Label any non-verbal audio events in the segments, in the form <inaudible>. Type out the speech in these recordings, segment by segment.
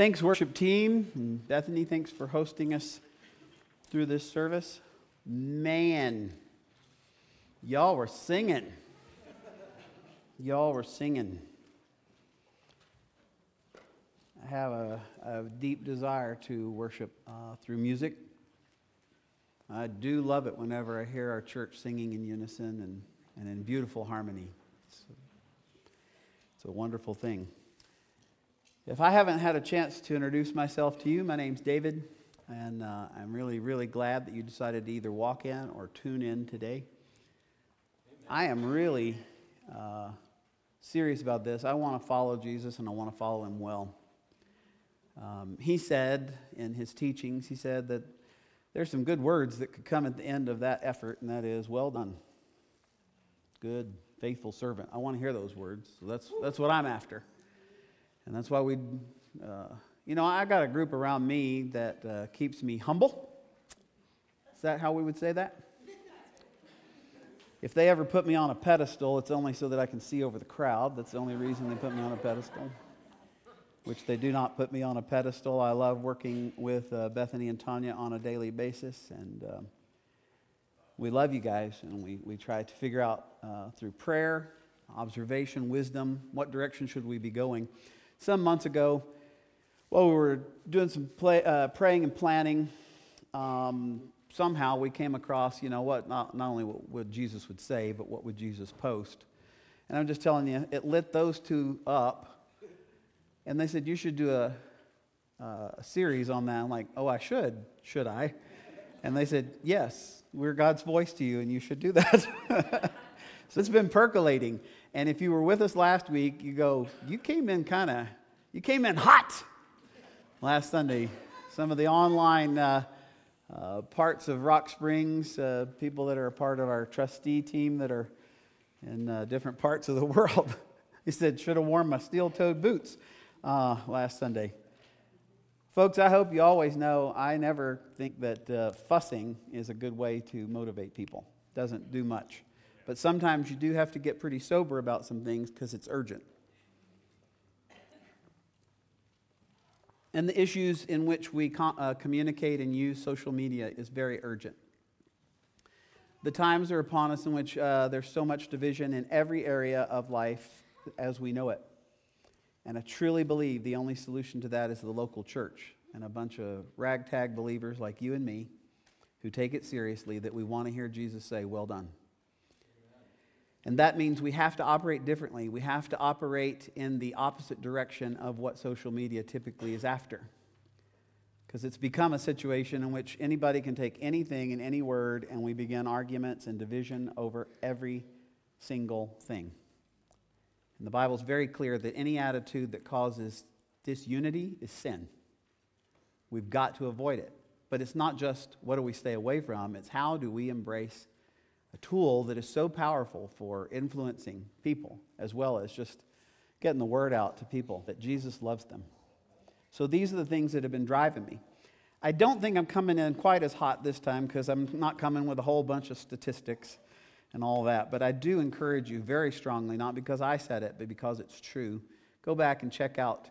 Thanks, worship team. And Bethany, thanks for hosting us through this service. Man, y'all were singing. Y'all were singing. I have a, a deep desire to worship uh, through music. I do love it whenever I hear our church singing in unison and, and in beautiful harmony. It's a, it's a wonderful thing. If I haven't had a chance to introduce myself to you, my name's David, and uh, I'm really, really glad that you decided to either walk in or tune in today. I am really uh, serious about this. I want to follow Jesus and I want to follow him well. Um, he said in his teachings, he said that there's some good words that could come at the end of that effort, and that is, well done. Good, faithful servant. I want to hear those words. So that's, that's what I'm after. And that's why we, uh, you know, I got a group around me that uh, keeps me humble. Is that how we would say that? If they ever put me on a pedestal, it's only so that I can see over the crowd. That's the only reason they put me on a pedestal, which they do not put me on a pedestal. I love working with uh, Bethany and Tanya on a daily basis, and um, we love you guys, and we, we try to figure out uh, through prayer, observation, wisdom, what direction should we be going. Some months ago, while we were doing some play, uh, praying and planning, um, somehow we came across, you know, what not, not only what, what Jesus would say, but what would Jesus post. And I'm just telling you, it lit those two up. And they said, You should do a, a series on that. I'm like, Oh, I should. Should I? And they said, Yes, we're God's voice to you, and you should do that. <laughs> so it's been percolating. And if you were with us last week, you go, You came in kind of, you came in hot last Sunday. Some of the online. Uh, uh, parts of Rock Springs, uh, people that are a part of our trustee team that are in uh, different parts of the <laughs> world. he said, Should have worn my steel toed boots uh, last Sunday. Folks, I hope you always know I never think that uh, fussing is a good way to motivate people. Doesn't do much. But sometimes you do have to get pretty sober about some things because it's urgent. and the issues in which we com- uh, communicate and use social media is very urgent. The times are upon us in which uh, there's so much division in every area of life as we know it. And I truly believe the only solution to that is the local church and a bunch of ragtag believers like you and me who take it seriously that we want to hear Jesus say, Well done. And that means we have to operate differently. We have to operate in the opposite direction of what social media typically is after. Because it's become a situation in which anybody can take anything and any word, and we begin arguments and division over every single thing. And the Bible is very clear that any attitude that causes disunity is sin. We've got to avoid it. But it's not just what do we stay away from, it's how do we embrace a tool that is so powerful for influencing people as well as just getting the word out to people that Jesus loves them. So these are the things that have been driving me. I don't think I'm coming in quite as hot this time because I'm not coming with a whole bunch of statistics and all that. But I do encourage you very strongly, not because I said it, but because it's true. Go back and check out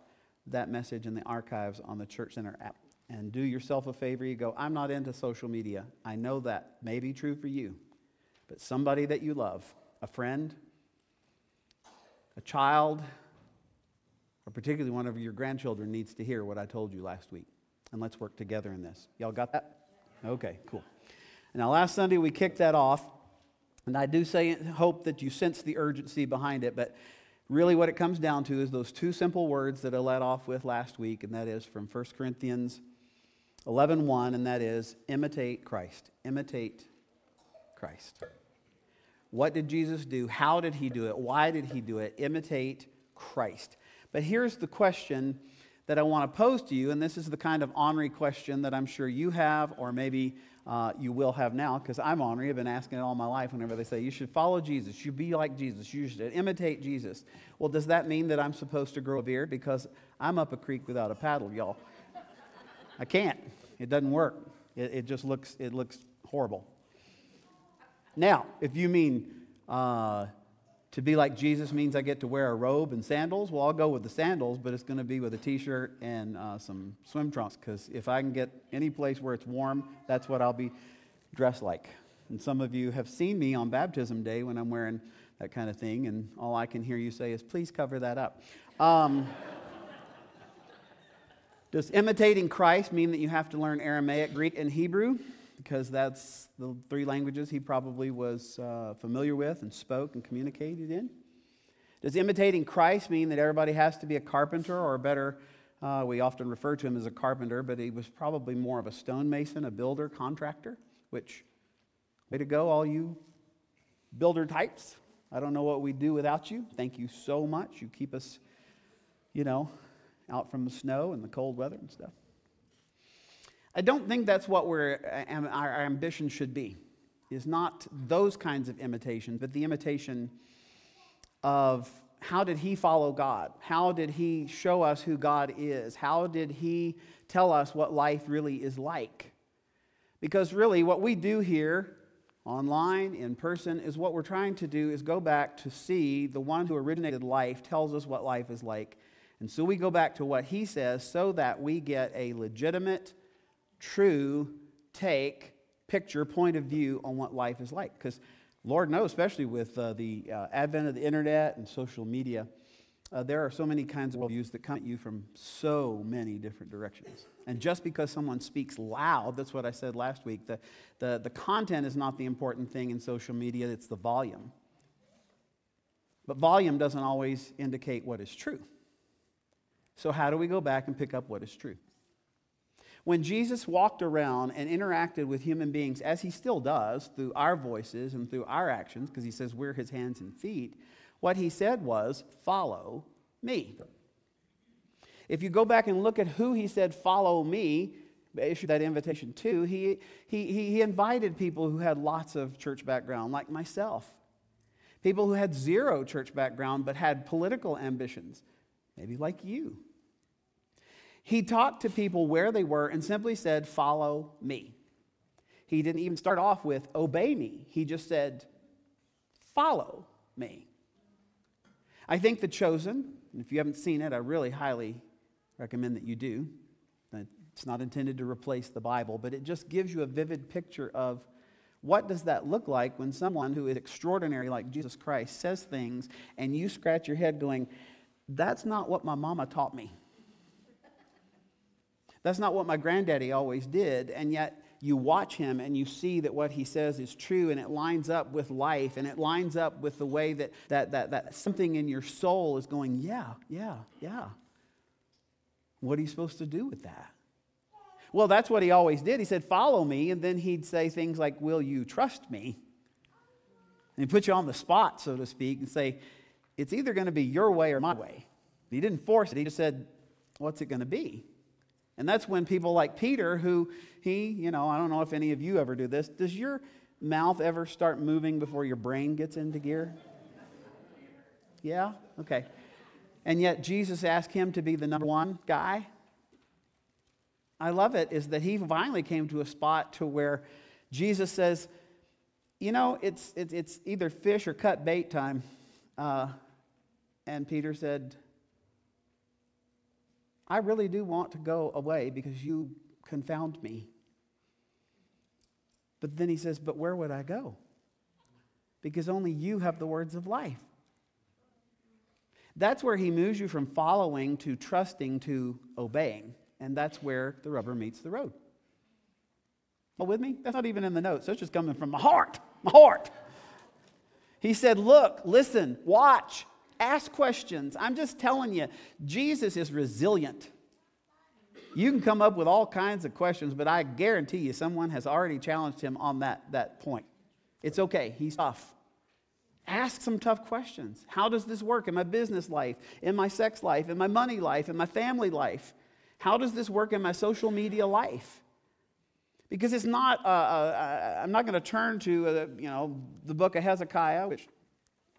that message in the archives on the Church Center app. And do yourself a favor. You go, I'm not into social media. I know that may be true for you but somebody that you love, a friend, a child, or particularly one of your grandchildren needs to hear what I told you last week. And let's work together in this. Y'all got that? Okay, cool. Now, last Sunday we kicked that off, and I do say hope that you sense the urgency behind it, but really what it comes down to is those two simple words that I led off with last week, and that is from 1 Corinthians 11 1, and that is imitate Christ. Imitate Christ. What did Jesus do? How did he do it? Why did he do it? Imitate Christ. But here's the question that I want to pose to you, and this is the kind of ornery question that I'm sure you have, or maybe uh, you will have now, because I'm ornery. I've been asking it all my life whenever they say, You should follow Jesus, you be like Jesus, you should imitate Jesus. Well, does that mean that I'm supposed to grow a beard? Because I'm up a creek without a paddle, y'all. I can't. It doesn't work. It, it just looks, it looks horrible. Now, if you mean uh, to be like Jesus means I get to wear a robe and sandals. Well, I'll go with the sandals, but it's going to be with a t shirt and uh, some swim trunks because if I can get any place where it's warm, that's what I'll be dressed like. And some of you have seen me on baptism day when I'm wearing that kind of thing, and all I can hear you say is, please cover that up. Um, does imitating Christ mean that you have to learn Aramaic, Greek, and Hebrew? Because that's the three languages he probably was uh, familiar with and spoke and communicated in. Does imitating Christ mean that everybody has to be a carpenter or better? Uh, we often refer to him as a carpenter, but he was probably more of a stonemason, a builder, contractor, which, way to go, all you builder types. I don't know what we'd do without you. Thank you so much. You keep us, you know, out from the snow and the cold weather and stuff. I don't think that's what we're, uh, our ambition should be, is not those kinds of imitations, but the imitation of how did he follow God? How did he show us who God is? How did he tell us what life really is like? Because really, what we do here, online, in person, is what we're trying to do is go back to see the one who originated life tells us what life is like and so we go back to what he says so that we get a legitimate, true take, picture, point of view on what life is like. Because Lord knows, especially with uh, the uh, advent of the internet and social media, uh, there are so many kinds of views that come at you from so many different directions. And just because someone speaks loud, that's what I said last week, the, the, the content is not the important thing in social media, it's the volume. But volume doesn't always indicate what is true. So, how do we go back and pick up what is true? When Jesus walked around and interacted with human beings, as he still does through our voices and through our actions, because he says we're his hands and feet, what he said was, Follow me. If you go back and look at who he said, Follow me, issued that invitation to, he, he, he invited people who had lots of church background, like myself. People who had zero church background but had political ambitions, maybe like you. He talked to people where they were and simply said, Follow me. He didn't even start off with, Obey me. He just said, Follow me. I think The Chosen, if you haven't seen it, I really highly recommend that you do. It's not intended to replace the Bible, but it just gives you a vivid picture of what does that look like when someone who is extraordinary like Jesus Christ says things and you scratch your head going, that's not what my mama taught me. That's not what my granddaddy always did. And yet you watch him and you see that what he says is true and it lines up with life and it lines up with the way that, that, that, that something in your soul is going, yeah, yeah, yeah. What are you supposed to do with that? Well, that's what he always did. He said, Follow me. And then he'd say things like, Will you trust me? And he'd put you on the spot, so to speak, and say, It's either going to be your way or my way. He didn't force it. He just said, What's it going to be? And that's when people like Peter, who he, you know, I don't know if any of you ever do this, does your mouth ever start moving before your brain gets into gear? Yeah? Okay. And yet Jesus asked him to be the number one guy. I love it is that he finally came to a spot to where Jesus says, you know, it's, it's, it's either fish or cut bait time. Uh, and Peter said, I really do want to go away because you confound me. But then he says, But where would I go? Because only you have the words of life. That's where he moves you from following to trusting to obeying. And that's where the rubber meets the road. Well, with me? That's not even in the notes. That's just coming from my heart. My heart. He said, Look, listen, watch, Ask questions. I'm just telling you, Jesus is resilient. You can come up with all kinds of questions, but I guarantee you someone has already challenged him on that, that point. It's okay, he's tough. Ask some tough questions. How does this work in my business life, in my sex life, in my money life, in my family life? How does this work in my social media life? Because it's not, uh, uh, uh I'm not going to turn to, uh, you know, the book of Hezekiah, which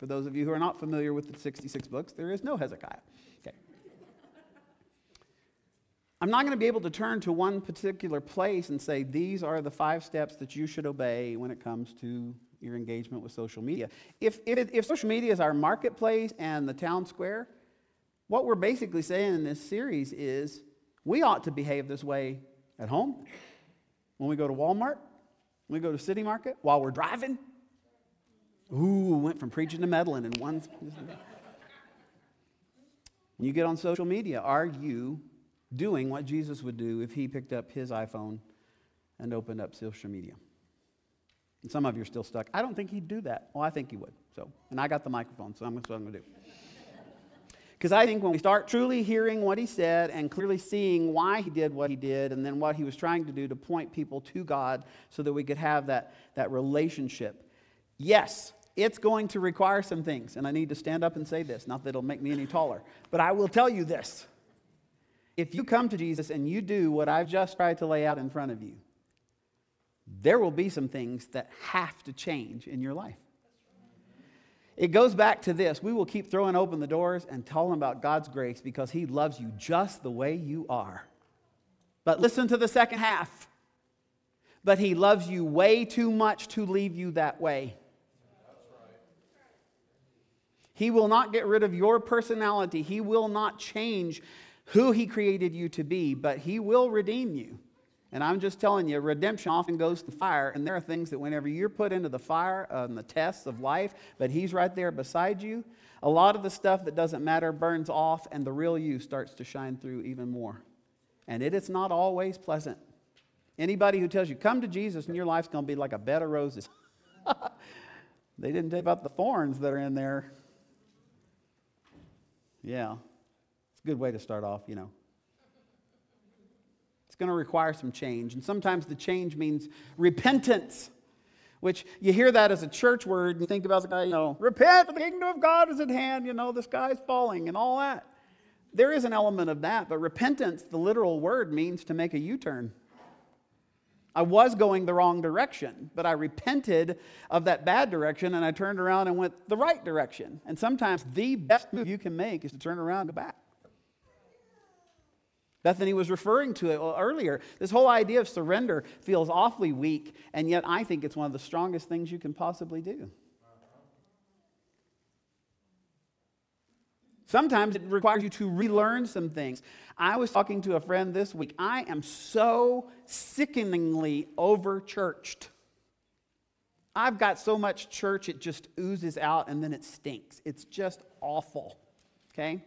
for those of you who are not familiar with the 66 books, there is no Hezekiah. Okay. I'm not going to be able to turn to one particular place and say, these are the five steps that you should obey when it comes to your engagement with social media. If, if, if social media is our marketplace and the town square, what we're basically saying in this series is we ought to behave this way at home, when we go to Walmart, when we go to City Market, while we're driving. Ooh, went from preaching to meddling in one. you get on social media, are you doing what Jesus would do if he picked up his iPhone and opened up social media? And some of you are still stuck. I don't think he'd do that. Well, I think he would. So, and I got the microphone, so that's what I'm going to do. Because I think when we start truly hearing what he said and clearly seeing why he did what he did and then what he was trying to do to point people to God so that we could have that, that relationship, yes, it's going to require some things. And I need to stand up and say this, not that it'll make me any taller, but I will tell you this. If you come to Jesus and you do what I've just tried to lay out in front of you, there will be some things that have to change in your life. It goes back to this. We will keep throwing open the doors and telling about God's grace because He loves you just the way you are. But listen to the second half. But He loves you way too much to leave you that way. He will not get rid of your personality. He will not change who He created you to be, but He will redeem you. And I'm just telling you, redemption often goes to fire. And there are things that whenever you're put into the fire and the tests of life, but He's right there beside you, a lot of the stuff that doesn't matter burns off, and the real you starts to shine through even more. And it is not always pleasant. Anybody who tells you, come to Jesus and your life's going to be like a bed of roses, <laughs> they didn't take about the thorns that are in there. Yeah, it's a good way to start off, you know It's going to require some change. And sometimes the change means repentance, which you hear that as a church word and you think about the guy, you know, repent the kingdom of God is at hand, you know, the sky's falling and all that. There is an element of that, but repentance, the literal word, means to make a U turn. I was going the wrong direction, but I repented of that bad direction and I turned around and went the right direction. And sometimes the best move you can make is to turn around and go back. Bethany was referring to it earlier. This whole idea of surrender feels awfully weak, and yet I think it's one of the strongest things you can possibly do. Sometimes it requires you to relearn some things. I was talking to a friend this week. I am so sickeningly over churched. I've got so much church, it just oozes out and then it stinks. It's just awful. Okay?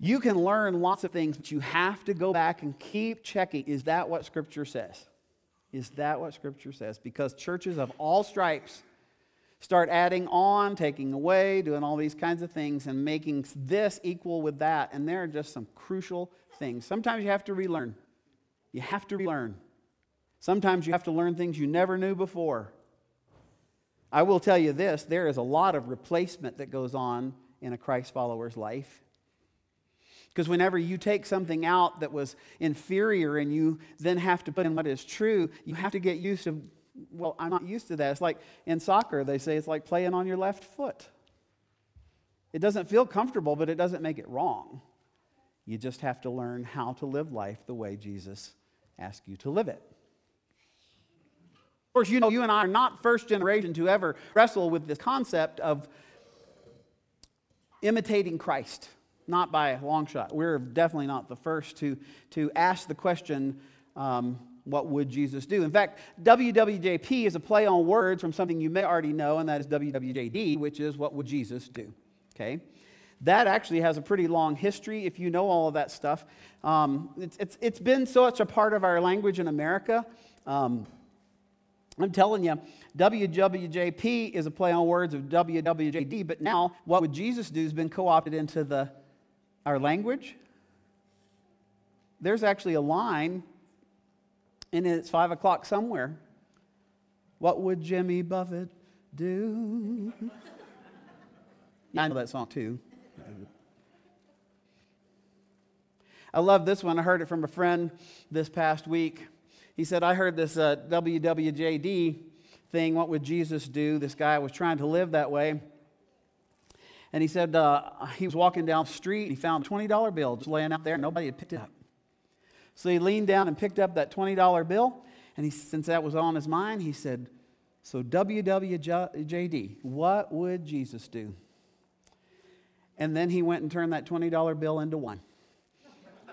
You can learn lots of things, but you have to go back and keep checking. Is that what Scripture says? Is that what Scripture says? Because churches of all stripes start adding on, taking away, doing all these kinds of things, and making this equal with that. And there are just some crucial things. Sometimes you have to relearn. You have to relearn. Sometimes you have to learn things you never knew before. I will tell you this there is a lot of replacement that goes on in a Christ follower's life. Because whenever you take something out that was inferior and you then have to put in what is true, you have to get used to, well, I'm not used to that. It's like in soccer, they say it's like playing on your left foot. It doesn't feel comfortable, but it doesn't make it wrong. You just have to learn how to live life the way Jesus asked you to live it. Of course, you know, you and I are not first generation to ever wrestle with this concept of imitating Christ. Not by a long shot. We're definitely not the first to, to ask the question, um, what would Jesus do? In fact, WWJP is a play on words from something you may already know, and that is WWJD, which is what would Jesus do? Okay? That actually has a pretty long history if you know all of that stuff. Um, it's, it's, it's been such a part of our language in America. Um, I'm telling you, WWJP is a play on words of WWJD, but now what would Jesus do has been co opted into the our language. There's actually a line, and it's five o'clock somewhere. What would Jimmy Buffett do? <laughs> I know that song too. I love this one. I heard it from a friend this past week. He said, I heard this uh, WWJD thing. What would Jesus do? This guy was trying to live that way. And he said uh, he was walking down the street. He found a $20 bill just laying out there. Nobody had picked it up. So he leaned down and picked up that $20 bill. And he, since that was on his mind, he said, So, WWJD, what would Jesus do? And then he went and turned that $20 bill into one. <laughs>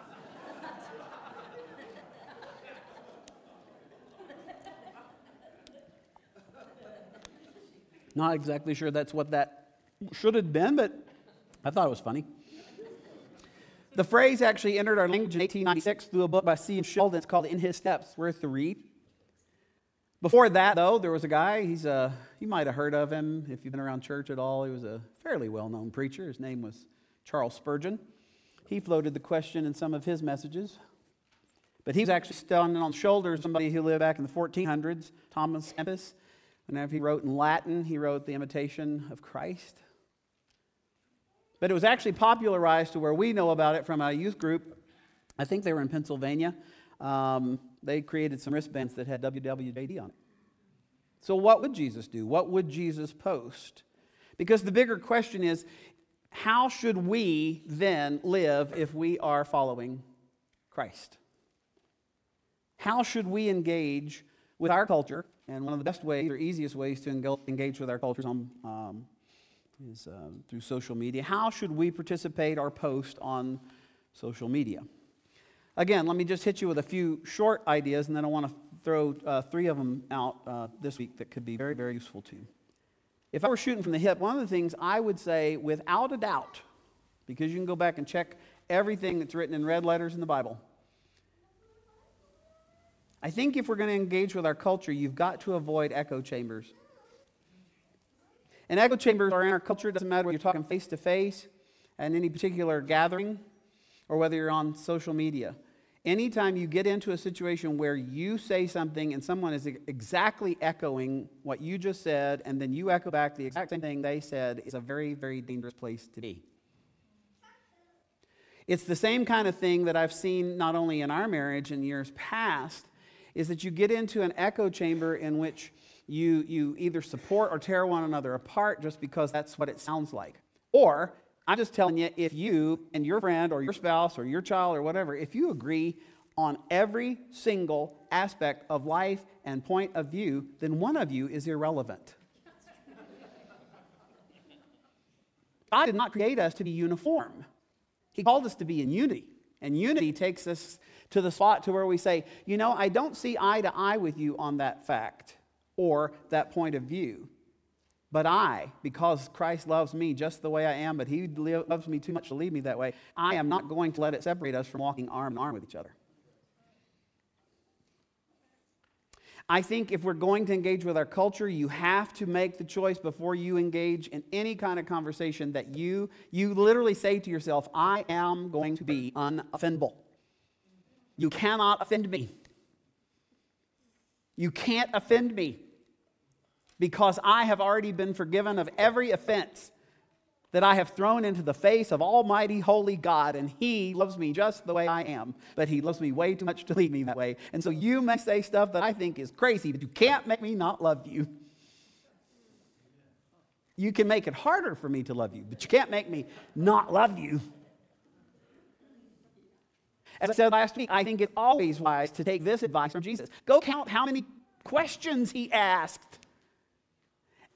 Not exactly sure that's what that should have been, but I thought it was funny. The phrase actually entered our language in 1896 through a book by C.M. Sheldon. It's called In His Steps, worth to read. Before that, though, there was a guy. He's a, you might have heard of him if you've been around church at all. He was a fairly well known preacher. His name was Charles Spurgeon. He floated the question in some of his messages. But he was actually standing on the shoulders of somebody who lived back in the 1400s, Thomas Kempis. Whenever he wrote in Latin, he wrote the imitation of Christ. But it was actually popularized to where we know about it from a youth group. I think they were in Pennsylvania. Um, they created some wristbands that had WWJD on it. So, what would Jesus do? What would Jesus post? Because the bigger question is how should we then live if we are following Christ? How should we engage with our culture? And one of the best ways or easiest ways to engage with our culture is on um, is uh, through social media. How should we participate or post on social media? Again, let me just hit you with a few short ideas, and then I want to throw uh, three of them out uh, this week that could be very, very useful to you. If I were shooting from the hip, one of the things I would say, without a doubt, because you can go back and check everything that's written in red letters in the Bible, I think if we're going to engage with our culture, you've got to avoid echo chambers. And echo chambers are in our culture. Doesn't matter whether you're talking face to face at any particular gathering or whether you're on social media. Anytime you get into a situation where you say something and someone is exactly echoing what you just said, and then you echo back the exact same thing they said, is a very, very dangerous place to be. It's the same kind of thing that I've seen not only in our marriage in years past, is that you get into an echo chamber in which you, you either support or tear one another apart just because that's what it sounds like. Or, I'm just telling you, if you and your friend or your spouse or your child or whatever, if you agree on every single aspect of life and point of view, then one of you is irrelevant. God did not create us to be uniform. He called us to be in unity. And unity takes us to the spot to where we say, you know, I don't see eye to eye with you on that fact or that point of view. But I, because Christ loves me just the way I am, but He loves me too much to leave me that way, I am not going to let it separate us from walking arm in arm with each other. I think if we're going to engage with our culture, you have to make the choice before you engage in any kind of conversation that you, you literally say to yourself, I am going to be unoffendable. You cannot offend me. You can't offend me because I have already been forgiven of every offense that I have thrown into the face of Almighty Holy God, and He loves me just the way I am, but He loves me way too much to leave me that way. And so you may say stuff that I think is crazy, but you can't make me not love you. You can make it harder for me to love you, but you can't make me not love you. As I said last week, I think it's always wise to take this advice from Jesus. Go count how many questions he asked.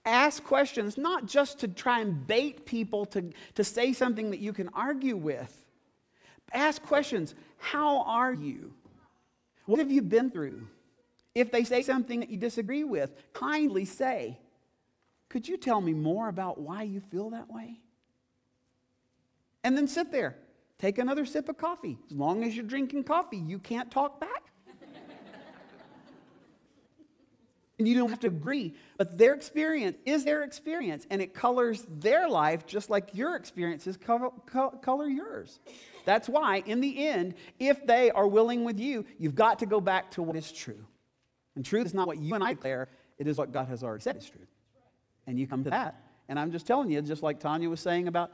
Ask questions not just to try and bait people to, to say something that you can argue with. Ask questions How are you? What have you been through? If they say something that you disagree with, kindly say, Could you tell me more about why you feel that way? And then sit there Take another sip of coffee. As long as you're drinking coffee, you can't talk back. And you don't have to agree, but their experience is their experience, and it colors their life just like your experiences color, color yours. That's why, in the end, if they are willing with you, you've got to go back to what is true. And truth is not what you and I declare, it is what God has already said is true. And you come to that. And I'm just telling you, just like Tanya was saying about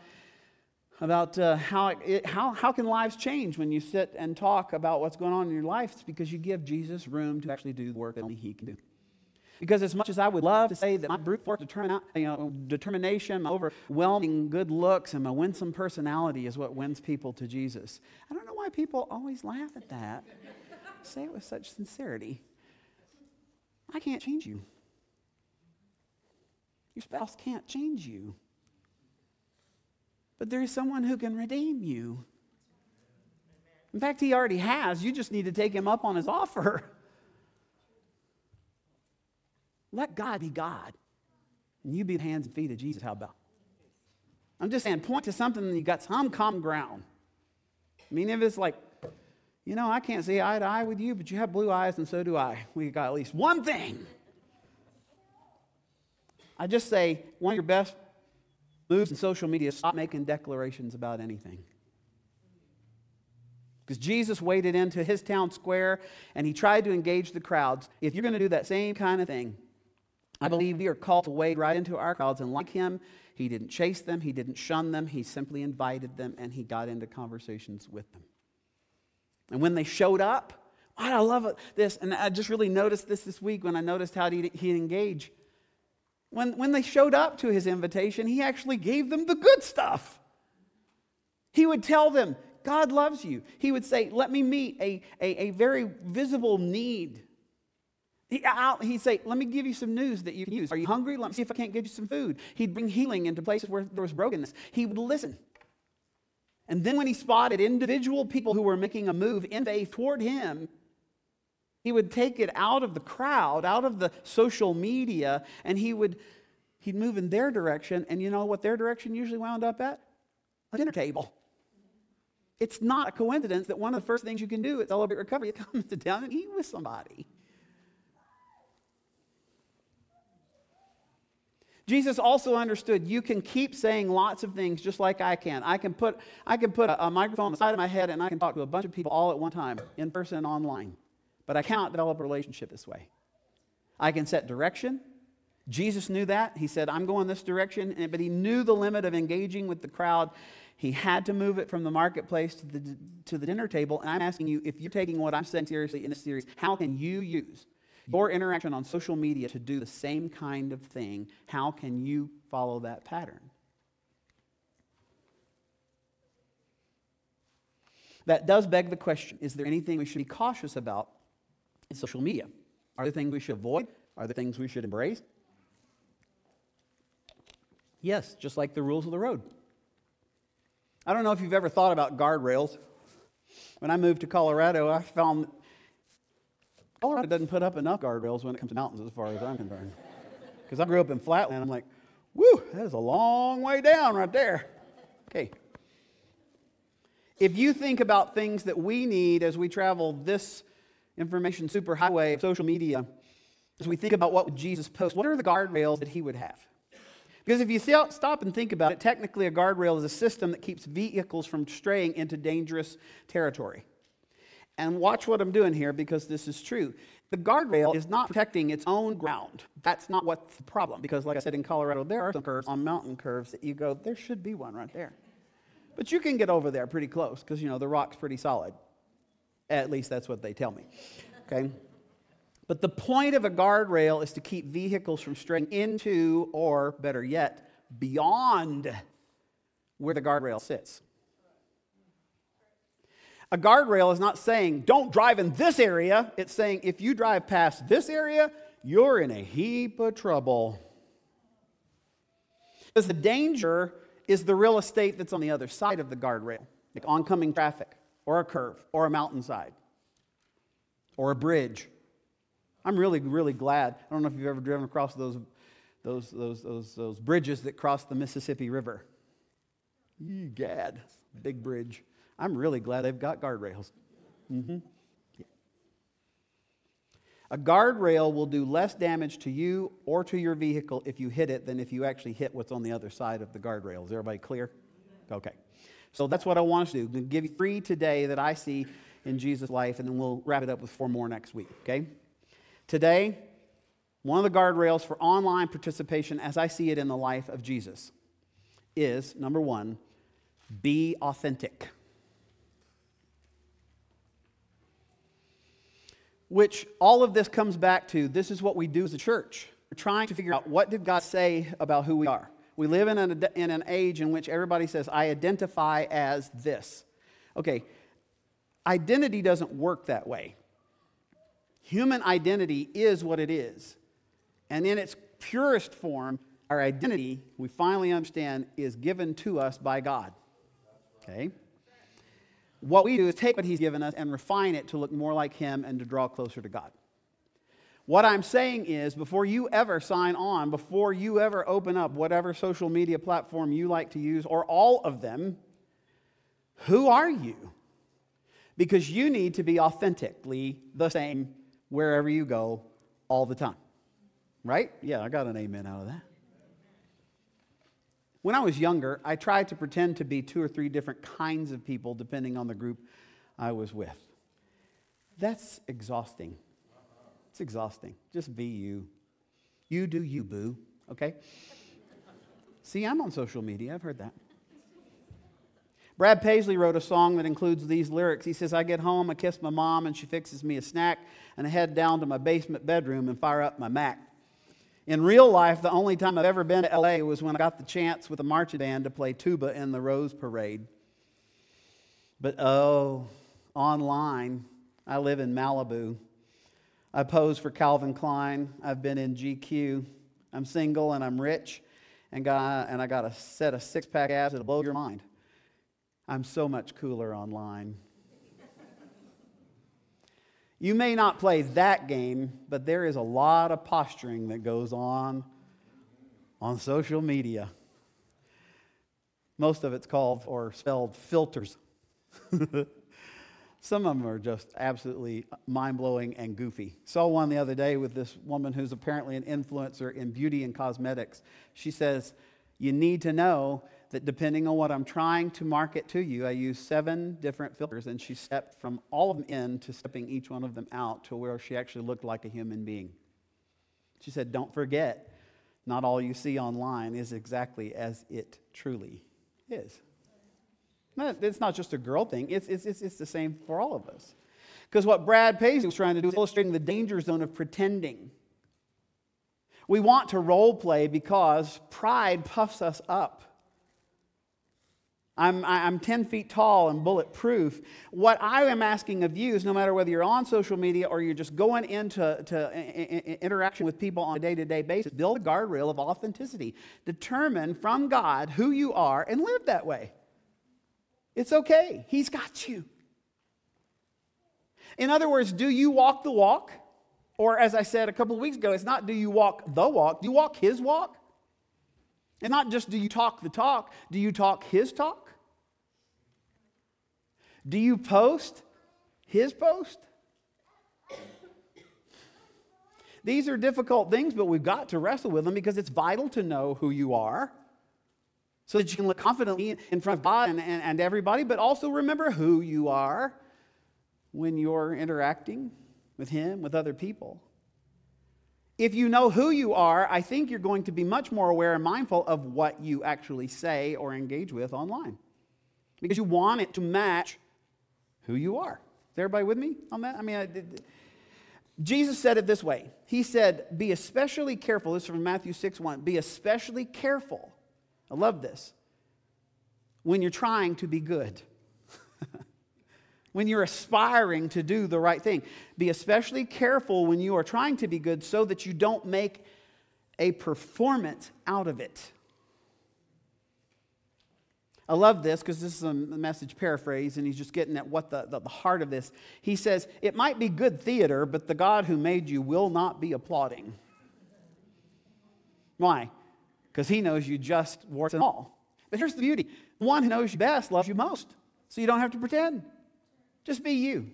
about uh, how, it, how, how can lives change when you sit and talk about what's going on in your life. It's because you give Jesus room to actually do the work that only he can do. Because as much as I would love to say that my brute force determin- you know, determination, my overwhelming good looks, and my winsome personality is what wins people to Jesus, I don't know why people always laugh at that. say it with such sincerity. I can't change you. Your spouse can't change you. But there is someone who can redeem you. In fact, he already has. You just need to take him up on his offer. <laughs> Let God be God. And you be the hands and feet of Jesus. How about? I'm just saying, point to something you got some common ground. I mean, if it's like, you know, I can't see eye to eye with you, but you have blue eyes and so do I. We got at least one thing. I just say, one of your best moves in social media, is stop making declarations about anything. Because Jesus waded into his town square and he tried to engage the crowds. If you're going to do that same kind of thing, I believe we are called to wade right into our crowds. And like him, he didn't chase them, he didn't shun them, he simply invited them and he got into conversations with them. And when they showed up, I love this, and I just really noticed this this week when I noticed how he'd, he'd engage. When, when they showed up to his invitation, he actually gave them the good stuff. He would tell them, God loves you. He would say, Let me meet a, a, a very visible need he, he'd say, Let me give you some news that you can use. Are you hungry? Let me see if I can't give you some food. He'd bring healing into places where there was brokenness. He would listen. And then when he spotted individual people who were making a move in faith toward him, he would take it out of the crowd, out of the social media, and he would he'd move in their direction. And you know what their direction usually wound up at? A dinner table. It's not a coincidence that one of the first things you can do at Celebrate Recovery is come to down and eat with somebody. Jesus also understood you can keep saying lots of things just like I can. I can put, I can put a, a microphone on the side of my head and I can talk to a bunch of people all at one time, in person and online. But I cannot develop a relationship this way. I can set direction. Jesus knew that. He said, I'm going this direction. But he knew the limit of engaging with the crowd. He had to move it from the marketplace to the, to the dinner table. And I'm asking you, if you're taking what I'm saying seriously in this series, how can you use your interaction on social media to do the same kind of thing, how can you follow that pattern? That does beg the question is there anything we should be cautious about in social media? Are there things we should avoid? Are there things we should embrace? Yes, just like the rules of the road. I don't know if you've ever thought about guardrails. When I moved to Colorado, I found Colorado doesn't put up enough guardrails when it comes to mountains, as far as I'm concerned. Because I grew up in flatland, I'm like, whoo, that is a long way down right there. Okay. If you think about things that we need as we travel this information superhighway of social media, as we think about what would Jesus post, what are the guardrails that he would have? Because if you stop and think about it, technically a guardrail is a system that keeps vehicles from straying into dangerous territory. And watch what I'm doing here because this is true. The guardrail is not protecting its own ground. That's not what's the problem. Because, like I said, in Colorado, there are some curves on mountain curves that you go, there should be one right there. But you can get over there pretty close because, you know, the rock's pretty solid. At least that's what they tell me. Okay? But the point of a guardrail is to keep vehicles from straying into, or better yet, beyond where the guardrail sits. A guardrail is not saying, don't drive in this area. It's saying, if you drive past this area, you're in a heap of trouble. Because the danger is the real estate that's on the other side of the guardrail, like oncoming traffic, or a curve, or a mountainside, or a bridge. I'm really, really glad. I don't know if you've ever driven across those, those, those, those, those bridges that cross the Mississippi River. Gad, big bridge. I'm really glad they've got guardrails. Mm-hmm. Yeah. A guardrail will do less damage to you or to your vehicle if you hit it than if you actually hit what's on the other side of the guardrail. Is everybody clear? Okay. So that's what I want us to do. I'm give you three today that I see in Jesus' life, and then we'll wrap it up with four more next week. Okay? Today, one of the guardrails for online participation, as I see it in the life of Jesus, is number one, be authentic. Which all of this comes back to this is what we do as a church. We're trying to figure out what did God say about who we are. We live in an, in an age in which everybody says, I identify as this. Okay, identity doesn't work that way. Human identity is what it is. And in its purest form, our identity, we finally understand, is given to us by God. Okay? What we do is take what He's given us and refine it to look more like Him and to draw closer to God. What I'm saying is, before you ever sign on, before you ever open up whatever social media platform you like to use, or all of them, who are you? Because you need to be authentically the same wherever you go all the time. Right? Yeah, I got an amen out of that. When I was younger, I tried to pretend to be two or three different kinds of people depending on the group I was with. That's exhausting. It's exhausting. Just be you. You do you, boo, okay? See, I'm on social media. I've heard that. Brad Paisley wrote a song that includes these lyrics. He says, I get home, I kiss my mom, and she fixes me a snack, and I head down to my basement bedroom and fire up my Mac. In real life, the only time I've ever been to LA was when I got the chance with a marching band to play tuba in the Rose Parade. But oh, online, I live in Malibu. I pose for Calvin Klein. I've been in GQ. I'm single and I'm rich, and, got, and I got a set of six pack abs that'll blow your mind. I'm so much cooler online. You may not play that game, but there is a lot of posturing that goes on on social media. Most of it's called or spelled filters. <laughs> Some of them are just absolutely mind blowing and goofy. Saw one the other day with this woman who's apparently an influencer in beauty and cosmetics. She says, You need to know that depending on what I'm trying to market to you, I use seven different filters, and she stepped from all of them in to stepping each one of them out to where she actually looked like a human being. She said, Don't forget, not all you see online is exactly as it truly is. It's not just a girl thing, it's, it's, it's, the same for all of us. Because what Brad Paisley was trying to do is illustrating the danger zone of pretending. We want to role play because pride puffs us up. I'm, I'm 10 feet tall and bulletproof. What I am asking of you is no matter whether you're on social media or you're just going into to interaction with people on a day to day basis, build a guardrail of authenticity. Determine from God who you are and live that way. It's okay, He's got you. In other words, do you walk the walk? Or, as I said a couple of weeks ago, it's not do you walk the walk, do you walk His walk? And not just do you talk the talk, do you talk his talk? Do you post his post? These are difficult things, but we've got to wrestle with them because it's vital to know who you are so that you can look confidently in front of God and, and, and everybody, but also remember who you are when you're interacting with Him, with other people. If you know who you are, I think you're going to be much more aware and mindful of what you actually say or engage with online. Because you want it to match who you are. Is everybody with me on that? I mean, I, Jesus said it this way He said, Be especially careful. This is from Matthew 6 1. Be especially careful. I love this. When you're trying to be good when you're aspiring to do the right thing. Be especially careful when you are trying to be good so that you don't make a performance out of it. I love this because this is a message paraphrase, and he's just getting at what the, the, the, heart of this. He says, It might be good theater, but the God who made you will not be applauding. Why? Because he knows you just warts and all. But here's the beauty the one who knows you best loves you most, so you don't have to pretend. Just be you.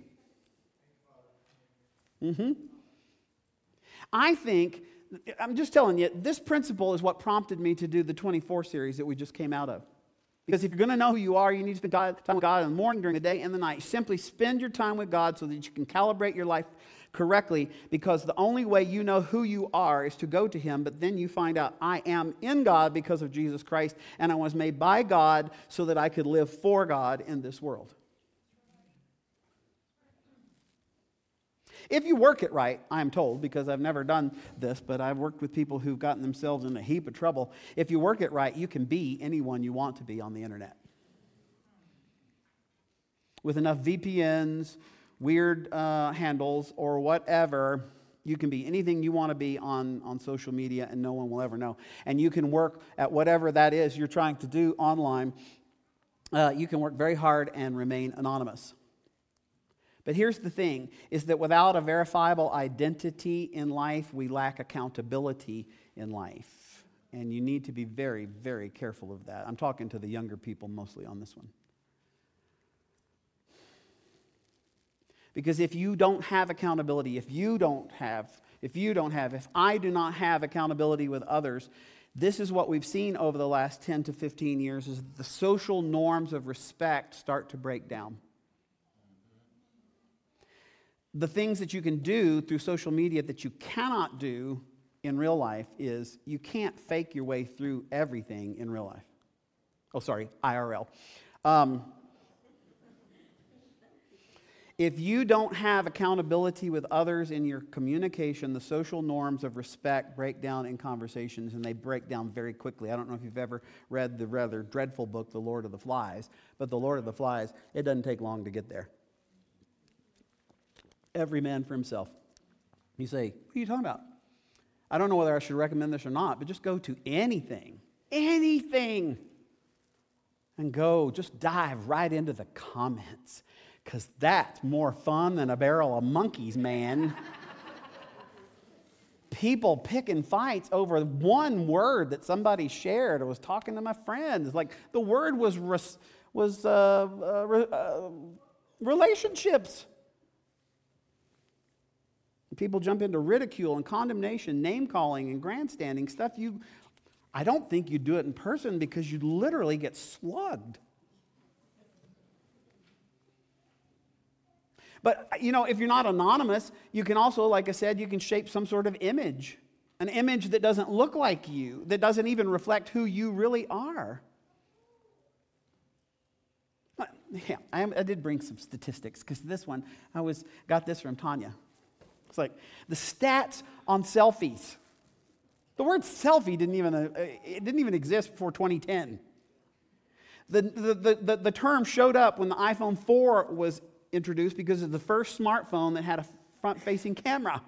Mm-hmm. I think, I'm just telling you, this principle is what prompted me to do the 24 series that we just came out of. Because if you're going to know who you are, you need to spend time with God in the morning, during the day, and the night. Simply spend your time with God so that you can calibrate your life correctly. Because the only way you know who you are is to go to Him, but then you find out, I am in God because of Jesus Christ, and I was made by God so that I could live for God in this world. If you work it right, I'm told, because I've never done this, but I've worked with people who've gotten themselves in a heap of trouble. If you work it right, you can be anyone you want to be on the internet. With enough VPNs, weird uh, handles, or whatever, You can be anything you want to be on, on social media, and no one will ever know. And you can work at whatever that is you're trying to do online. Uh, you can work very hard and remain anonymous. But here's the thing is that without a verifiable identity in life, we lack accountability in life. And you need to be very, very careful of that. I'm talking to the younger people mostly on this one. Because if you don't have accountability, if you don't have, if you don't have, if I do not have accountability with others, this is what we've seen over the last 10 to 15 years is the social norms of respect start to break down. The things that you can do through social media that you cannot do in real life is you can't fake your way through everything in real life. Oh, sorry, IRL. Um, if you don't have accountability with others in your communication, the social norms of respect break down in conversations and they break down very quickly. I don't know if you've ever read the rather dreadful book, The Lord of the Flies, but The Lord of the Flies, it doesn't take long to get there. Every man for himself. You say, What are you talking about? I don't know whether I should recommend this or not, but just go to anything, anything, and go, just dive right into the comments because that's more fun than a barrel of monkeys, man. <laughs> People picking fights over one word that somebody shared. I was talking to my friends. Like the word was, res, was uh, uh, uh, relationships. People jump into ridicule and condemnation, name calling and grandstanding stuff you I don't think you'd do it in person because you literally get slugged. But, you know, if you're not anonymous, you can also, like I said, you can shape some sort of image, an image that doesn't look like you, that doesn't even reflect who you really are. Yeah, I, I did bring some statistics because this one, I was got this from Tanya. It's like the stats on selfies. The word selfie didn't even, uh, it didn't even exist before 2010. The, the, the, the, term showed up when the iPhone 4 was introduced because of the first smartphone that had a front facing camera.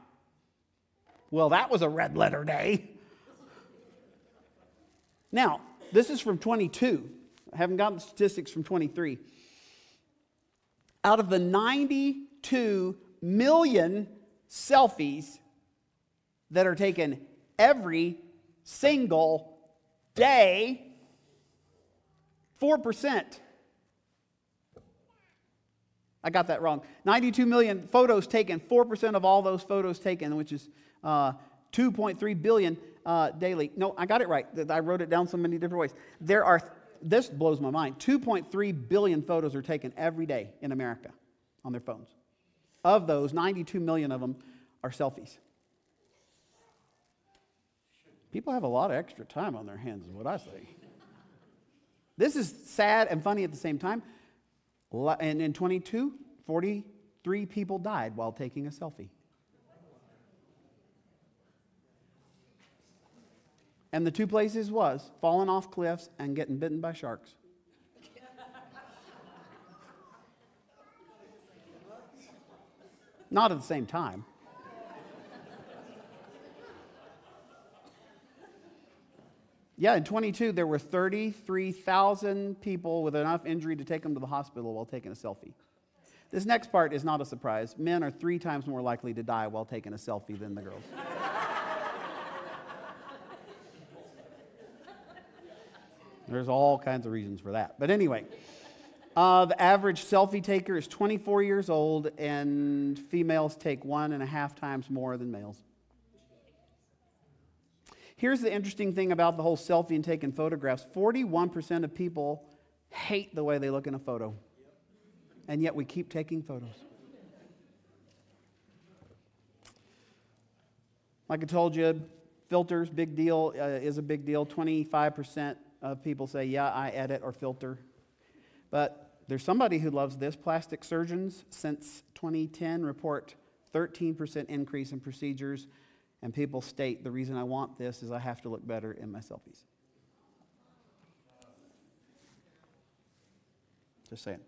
Well, that was a red letter day. Now, this is from 22. I haven't gotten the statistics from 23. Out of the 92 million selfies that are taken every single day, 4% I got that wrong. 92 million photos taken, 4% of all those photos taken, which is uh, 2.3 billion uh, daily. No, I got it right. I wrote it down so many different ways. There are, this blows my mind, 2.3 billion photos are taken every day in America on their phones. Of those, 92 million of them are selfies. People have a lot of extra time on their hands, is what I say. This is sad and funny at the same time. And in 22, 43 people died while taking a selfie. And the two places was falling off cliffs and getting bitten by sharks. Not at the same time. Yeah, in 22, there were 33,000 people with enough injury to take them to the hospital while taking a selfie. This next part is not a surprise. Men are three times more likely to die while taking a selfie than the girls. There's all kinds of reasons for that. But anyway, the average selfie taker is 24 years old, and females take one and a half times more than males. Here's the interesting thing about the whole selfie and taking photographs 41% of people hate the way they look in a photo. And yet we keep taking photos. Like I told you, filters, big deal, uh, is a big deal. 25% of people say, yeah, I edit or filter. But there's somebody who loves this. Plastic surgeons, since 2010, report 13% increase in procedures and people state the reason I want this is I have to look better in my selfies. Just saying.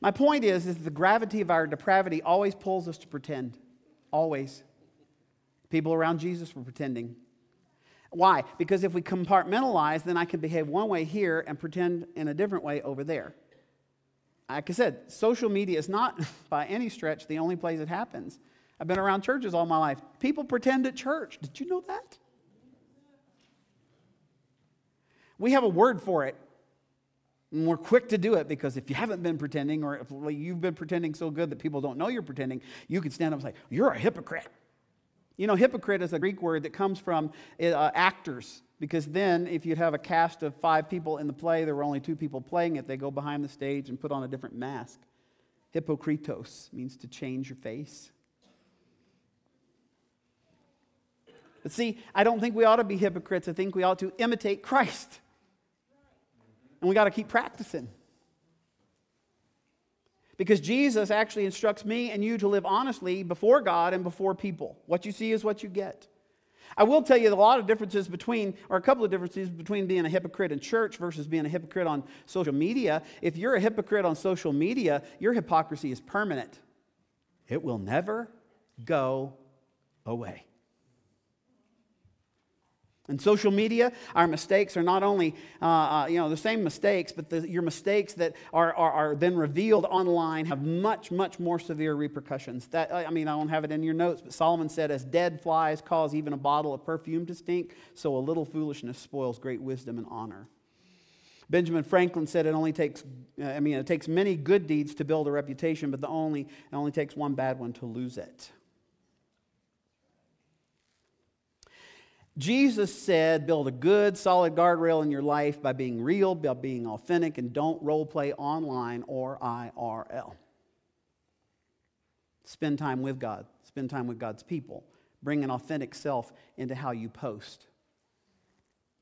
My point is, is the gravity of our depravity always pulls us to pretend. Always. People around Jesus were pretending. Why? Because if we compartmentalize, then I can behave one way here and pretend in a different way over there. Like I said, social media is not <laughs> by any stretch the only place it happens. I've been around churches all my life. People pretend at church. Did you know that? We have a word for it. And we're quick to do it because if you haven't been pretending or if you've been pretending so good that people don't know you're pretending, you can stand up and say, You're a hypocrite. You know, hypocrite is a Greek word that comes from uh, actors, because then if you'd have a cast of five people in the play, there were only two people playing it, they go behind the stage and put on a different mask. Hypokritos means to change your face. But see, I don't think we ought to be hypocrites. I think we ought to imitate Christ. And we got to keep practicing. Because Jesus actually instructs me and you to live honestly before God and before people. What you see is what you get. I will tell you a lot of differences between, or a couple of differences between being a hypocrite in church versus being a hypocrite on social media. If you're a hypocrite on social media, your hypocrisy is permanent, it will never go away. And social media, our mistakes are not only uh, uh, you know the same mistakes, but the, your mistakes that are, are, are, then revealed online have much much more severe repercussions. That I mean I don't have it in your notes, but Solomon said, "As dead flies cause even a bottle of perfume to stink, so a little foolishness spoils great wisdom and honor." Benjamin Franklin said, "It only takes uh, I mean it takes many good deeds to build a reputation, but the only it only takes one bad one to lose it." Jesus said, build a good, solid guardrail in your life by being real, by being authentic, and don't role play online or IRL. Spend time with God, spend time with God's people. Bring an authentic self into how you post.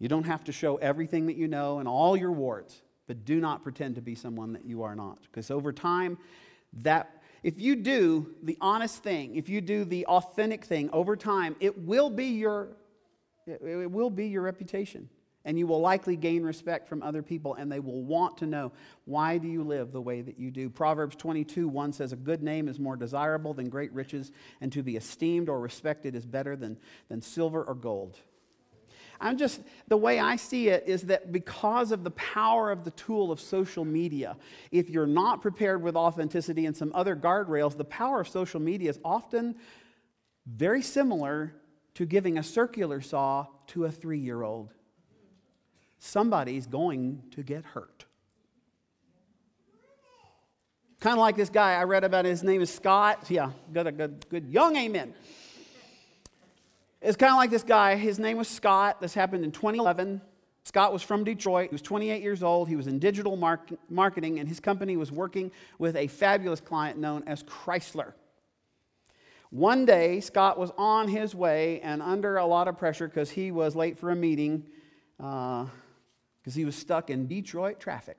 You don't have to show everything that you know and all your warts, but do not pretend to be someone that you are not. Because over time, that if you do the honest thing, if you do the authentic thing over time, it will be your it will be your reputation. And you will likely gain respect from other people, and they will want to know why do you live the way that you do. Proverbs 22 1 says, A good name is more desirable than great riches, and to be esteemed or respected is better than, than silver or gold. I'm just, the way I see it is that because of the power of the tool of social media, if you're not prepared with authenticity and some other guardrails, the power of social media is often very similar to giving a circular saw to a three year old. Somebody's going to get hurt. Kind of like this guy I read about, his name is Scott. Yeah, good, good, good young amen. It's kind of like this guy, his name was Scott. This happened in 2011. Scott was from Detroit. He was 28 years old. He was in digital marketing, and his company was working with a fabulous client known as Chrysler. One day, Scott was on his way and under a lot of pressure because he was late for a meeting because uh, he was stuck in Detroit traffic.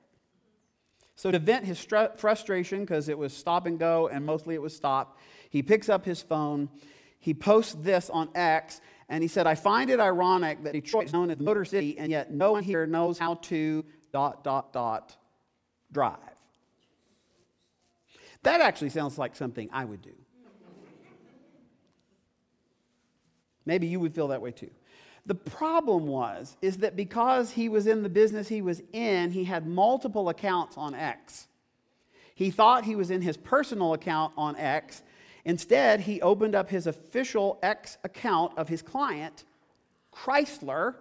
So, to vent his str- frustration, because it was stop and go and mostly it was stop, he picks up his phone. He posts this on X, and he said, I find it ironic that Detroit is known as the Motor City, and yet no one here knows how to dot, dot, dot drive. That actually sounds like something I would do. Maybe you would feel that way too. The problem was is that because he was in the business he was in, he had multiple accounts on X. He thought he was in his personal account on X. Instead, he opened up his official X account of his client, Chrysler.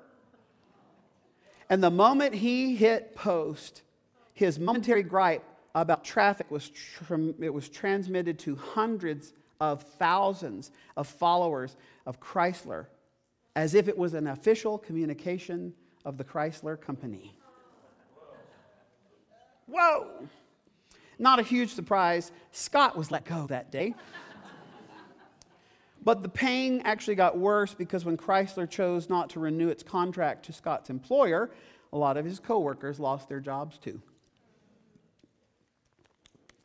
And the moment he hit post, his momentary gripe about traffic was, tr- it was transmitted to hundreds of thousands of followers of Chrysler as if it was an official communication of the Chrysler Company. Whoa! Not a huge surprise. Scott was let go that day. but the pain actually got worse because when Chrysler chose not to renew its contract to Scott's employer, a lot of his coworkers lost their jobs too.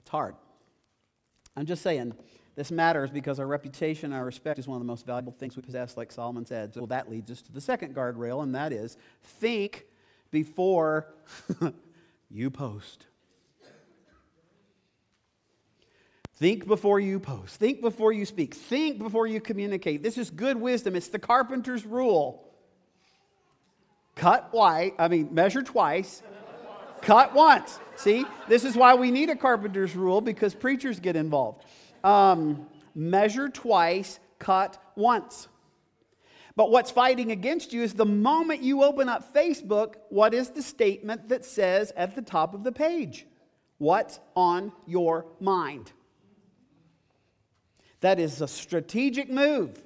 It's hard. I'm just saying, this matters because our reputation and our respect is one of the most valuable things we possess, like Solomon said. So that leads us to the second guardrail, and that is think before <laughs> you post. Think before you post. Think before you speak. Think before you communicate. This is good wisdom. It's the carpenter's rule. Cut white, I mean, measure twice, cut once. See, this is why we need a carpenter's rule because preachers get involved. Um, measure twice, cut once. But what's fighting against you is the moment you open up Facebook, what is the statement that says at the top of the page? What's on your mind? That is a strategic move.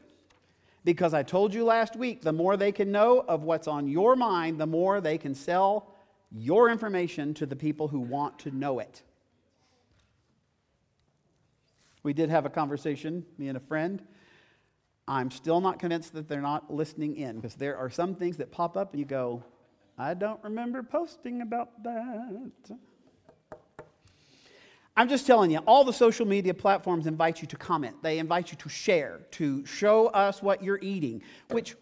Because I told you last week, the more they can know of what's on your mind, the more they can sell your information to the people who want to know it. We did have a conversation, me and a friend. I'm still not convinced that they're not listening in because there are some things that pop up and you go, I don't remember posting about that. I'm just telling you, all the social media platforms invite you to comment. They invite you to share, to show us what you're eating. Which,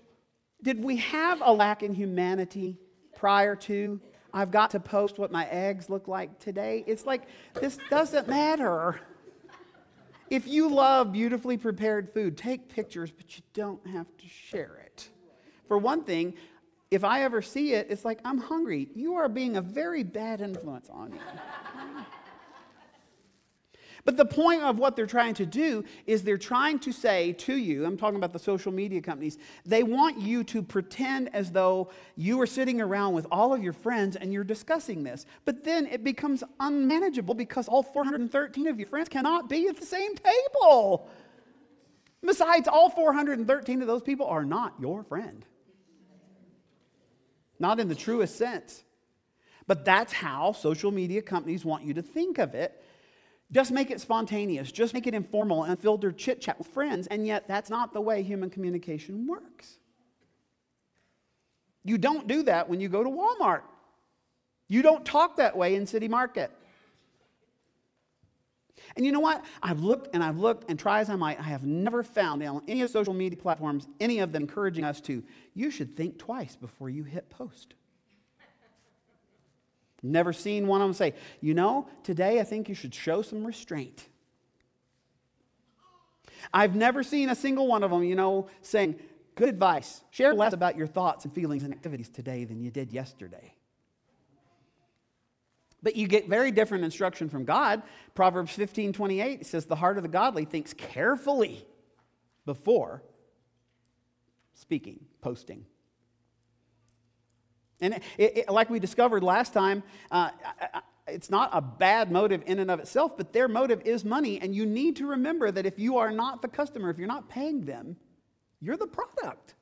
did we have a lack in humanity prior to? I've got to post what my eggs look like today. It's like, this doesn't matter. If you love beautifully prepared food, take pictures, but you don't have to share it. For one thing, if I ever see it, it's like, I'm hungry. You are being a very bad influence on me. But the point of what they're trying to do is they're trying to say to you, I'm talking about the social media companies, they want you to pretend as though you are sitting around with all of your friends and you're discussing this. But then it becomes unmanageable because all 413 of your friends cannot be at the same table. Besides, all 413 of those people are not your friend. Not in the truest sense. But that's how social media companies want you to think of it just make it spontaneous. Just make it informal and unfiltered chit chat with friends. And yet, that's not the way human communication works. You don't do that when you go to Walmart. You don't talk that way in City Market. And you know what? I've looked and I've looked, and try as I might, I have never found on any of social media platforms any of them encouraging us to, you should think twice before you hit post. Never seen one of them say, you know, today I think you should show some restraint. I've never seen a single one of them, you know, saying, good advice. Share less about your thoughts and feelings and activities today than you did yesterday. But you get very different instruction from God. Proverbs 15 28 says, The heart of the godly thinks carefully before speaking, posting. And it, it, like we discovered last time, uh, it's not a bad motive in and of itself, but their motive is money. And you need to remember that if you are not the customer, if you're not paying them, you're the product.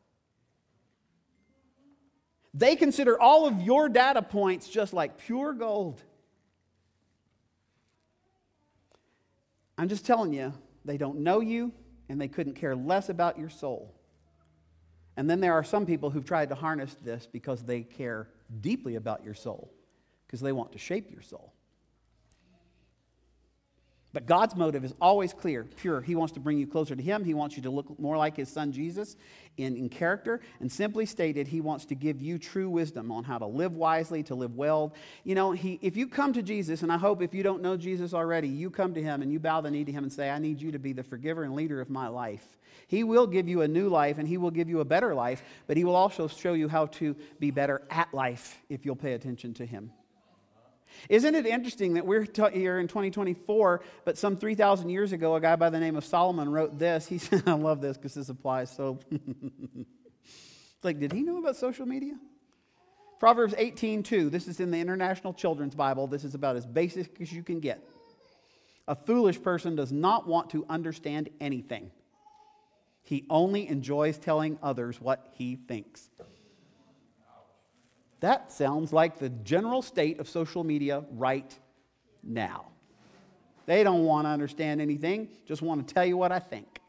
They consider all of your data points just like pure gold. I'm just telling you, they don't know you and they couldn't care less about your soul. And then there are some people who've tried to harness this because they care deeply about your soul, because they want to shape your soul. But God's motive is always clear, pure. He wants to bring you closer to Him. He wants you to look more like His Son Jesus in, in character. And simply stated, He wants to give you true wisdom on how to live wisely, to live well. You know, he, if you come to Jesus, and I hope if you don't know Jesus already, you come to Him and you bow the knee to Him and say, I need you to be the forgiver and leader of my life. He will give you a new life and He will give you a better life, but He will also show you how to be better at life if you'll pay attention to Him. Isn't it interesting that we're here in 2024, but some 3,000 years ago, a guy by the name of Solomon wrote this. He <laughs> said, I love this because this applies so. <laughs> like, did he know about social media? Proverbs 18:2. This is in the International Children's Bible. This is about as basic as you can get. A foolish person does not want to understand anything. He only enjoys telling others what he thinks. That sounds like the general state of social media right now. They don't want to understand anything, just want to tell you what I think.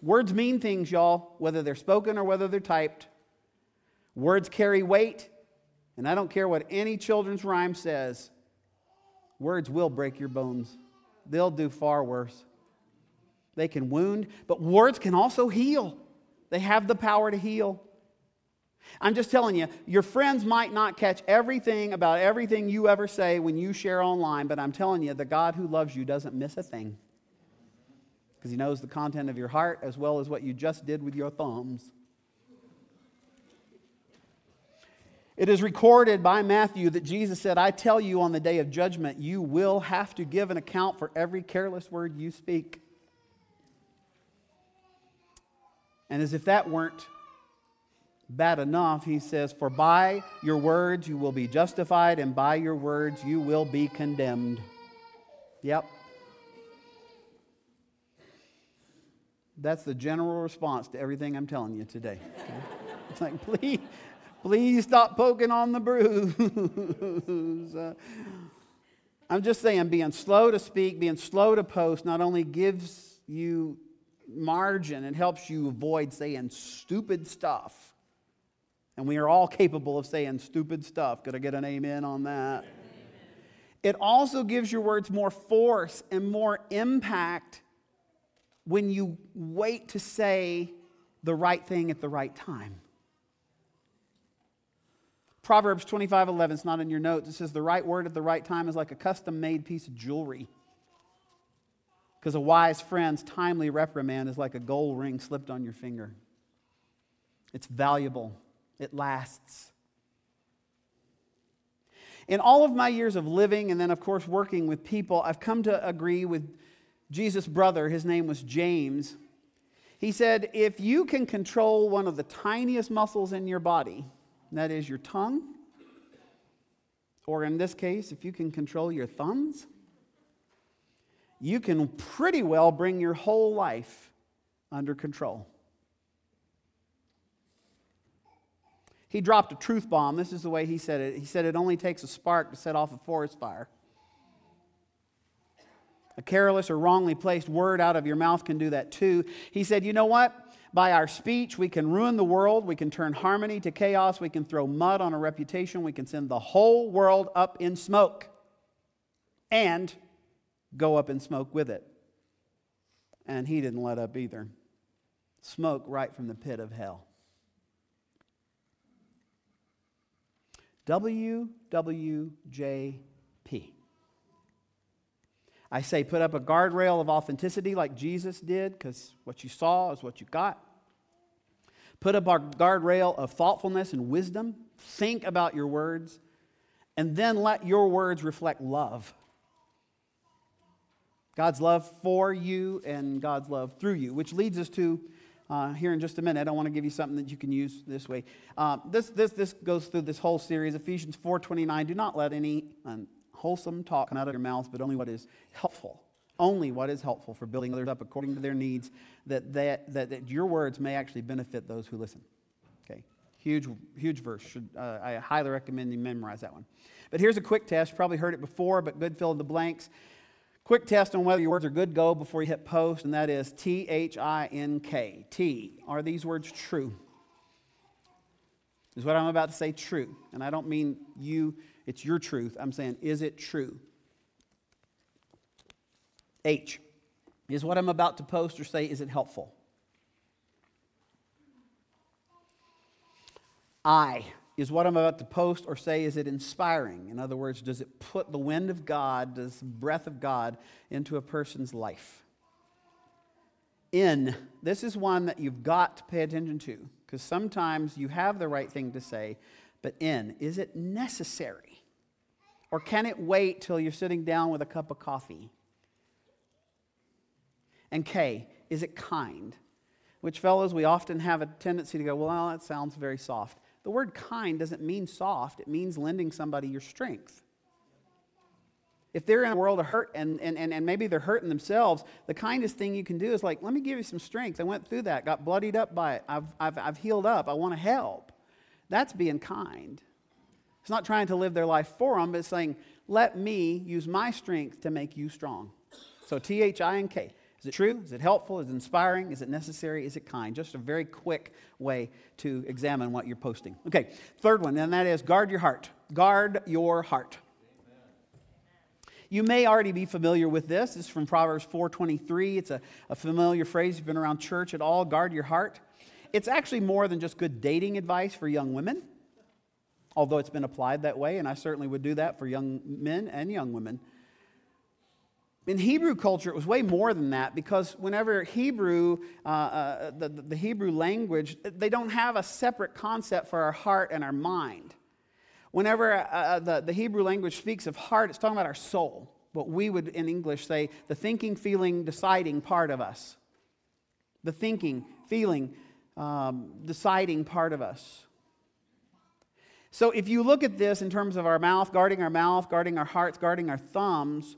Words mean things, y'all, whether they're spoken or whether they're typed. Words carry weight, and I don't care what any children's rhyme says, words will break your bones. They'll do far worse. They can wound, but words can also heal. They have the power to heal. I'm just telling you, your friends might not catch everything about everything you ever say when you share online, but I'm telling you, the God who loves you doesn't miss a thing because he knows the content of your heart as well as what you just did with your thumbs. It is recorded by Matthew that Jesus said, I tell you on the day of judgment, you will have to give an account for every careless word you speak. And as if that weren't bad enough, he says, For by your words you will be justified, and by your words you will be condemned. Yep. That's the general response to everything I'm telling you today. Okay? <laughs> It's like, please, Please stop poking on the bruise. <laughs> Uh, I'm just saying, being slow to speak, being slow to post not only gives you margin, it helps you avoid saying stupid stuff. And we are all capable of saying stupid stuff. Could I get an amen on that? It also gives your words more force and more impact when you wait to say the right thing at the right time. Proverbs 25 11, it's not in your notes. It says, The right word at the right time is like a custom made piece of jewelry. Because a wise friend's timely reprimand is like a gold ring slipped on your finger. It's valuable, it lasts. In all of my years of living and then, of course, working with people, I've come to agree with Jesus' brother. His name was James. He said, If you can control one of the tiniest muscles in your body, that is your tongue, or in this case, if you can control your thumbs, you can pretty well bring your whole life under control. He dropped a truth bomb. This is the way he said it. He said it only takes a spark to set off a forest fire. A careless or wrongly placed word out of your mouth can do that too. He said, You know what? By our speech, we can ruin the world. We can turn harmony to chaos. We can throw mud on a reputation. We can send the whole world up in smoke and go up in smoke with it. And he didn't let up either. Smoke right from the pit of hell. WWJP. I say put up a guardrail of authenticity like Jesus did, because what you saw is what you got. Put up a guardrail of thoughtfulness and wisdom. Think about your words. And then let your words reflect love. God's love for you and God's love through you, which leads us to uh, here in just a minute. I want to give you something that you can use this way. Uh, this, this, this goes through this whole series, Ephesians 4.29. Do not let any wholesome talk come out of your mouth, but only what is helpful. Only what is helpful for building others up according to their needs, that, that, that, that your words may actually benefit those who listen. Okay, huge, huge verse. Should, uh, I highly recommend you memorize that one. But here's a quick test. Probably heard it before, but good fill in the blanks. Quick test on whether your words are good go before you hit post, and that is T H I N K. T. Are these words true? Is what I'm about to say true? And I don't mean you it's your truth. I'm saying, is it true? H. Is what I'm about to post or say, is it helpful? I. Is what I'm about to post or say, is it inspiring? In other words, does it put the wind of God, does the breath of God into a person's life? In. This is one that you've got to pay attention to because sometimes you have the right thing to say, but in. Is it necessary? Or can it wait till you're sitting down with a cup of coffee? And K, is it kind? Which, fellows, we often have a tendency to go, well, that sounds very soft. The word kind doesn't mean soft, it means lending somebody your strength. If they're in a world of hurt and, and, and, and maybe they're hurting themselves, the kindest thing you can do is like, let me give you some strength. I went through that, got bloodied up by it. I've, I've, I've healed up. I want to help. That's being kind. It's not trying to live their life for them, but it's saying, let me use my strength to make you strong. So T H I N K. Is it true? Is it helpful? Is it inspiring? Is it necessary? Is it kind? Just a very quick way to examine what you're posting. Okay, third one, and that is guard your heart. Guard your heart. You may already be familiar with this. Is from Proverbs 4.23. It's a, a familiar phrase. You've been around church at all. Guard your heart. It's actually more than just good dating advice for young women, although it's been applied that way, and I certainly would do that for young men and young women. In Hebrew culture, it was way more than that because whenever Hebrew, uh, uh, the, the Hebrew language, they don't have a separate concept for our heart and our mind. Whenever uh, uh, the, the Hebrew language speaks of heart, it's talking about our soul. What we would in English say the thinking, feeling, deciding part of us. The thinking, feeling, um, deciding part of us. So if you look at this in terms of our mouth, guarding our mouth, guarding our hearts, guarding our thumbs,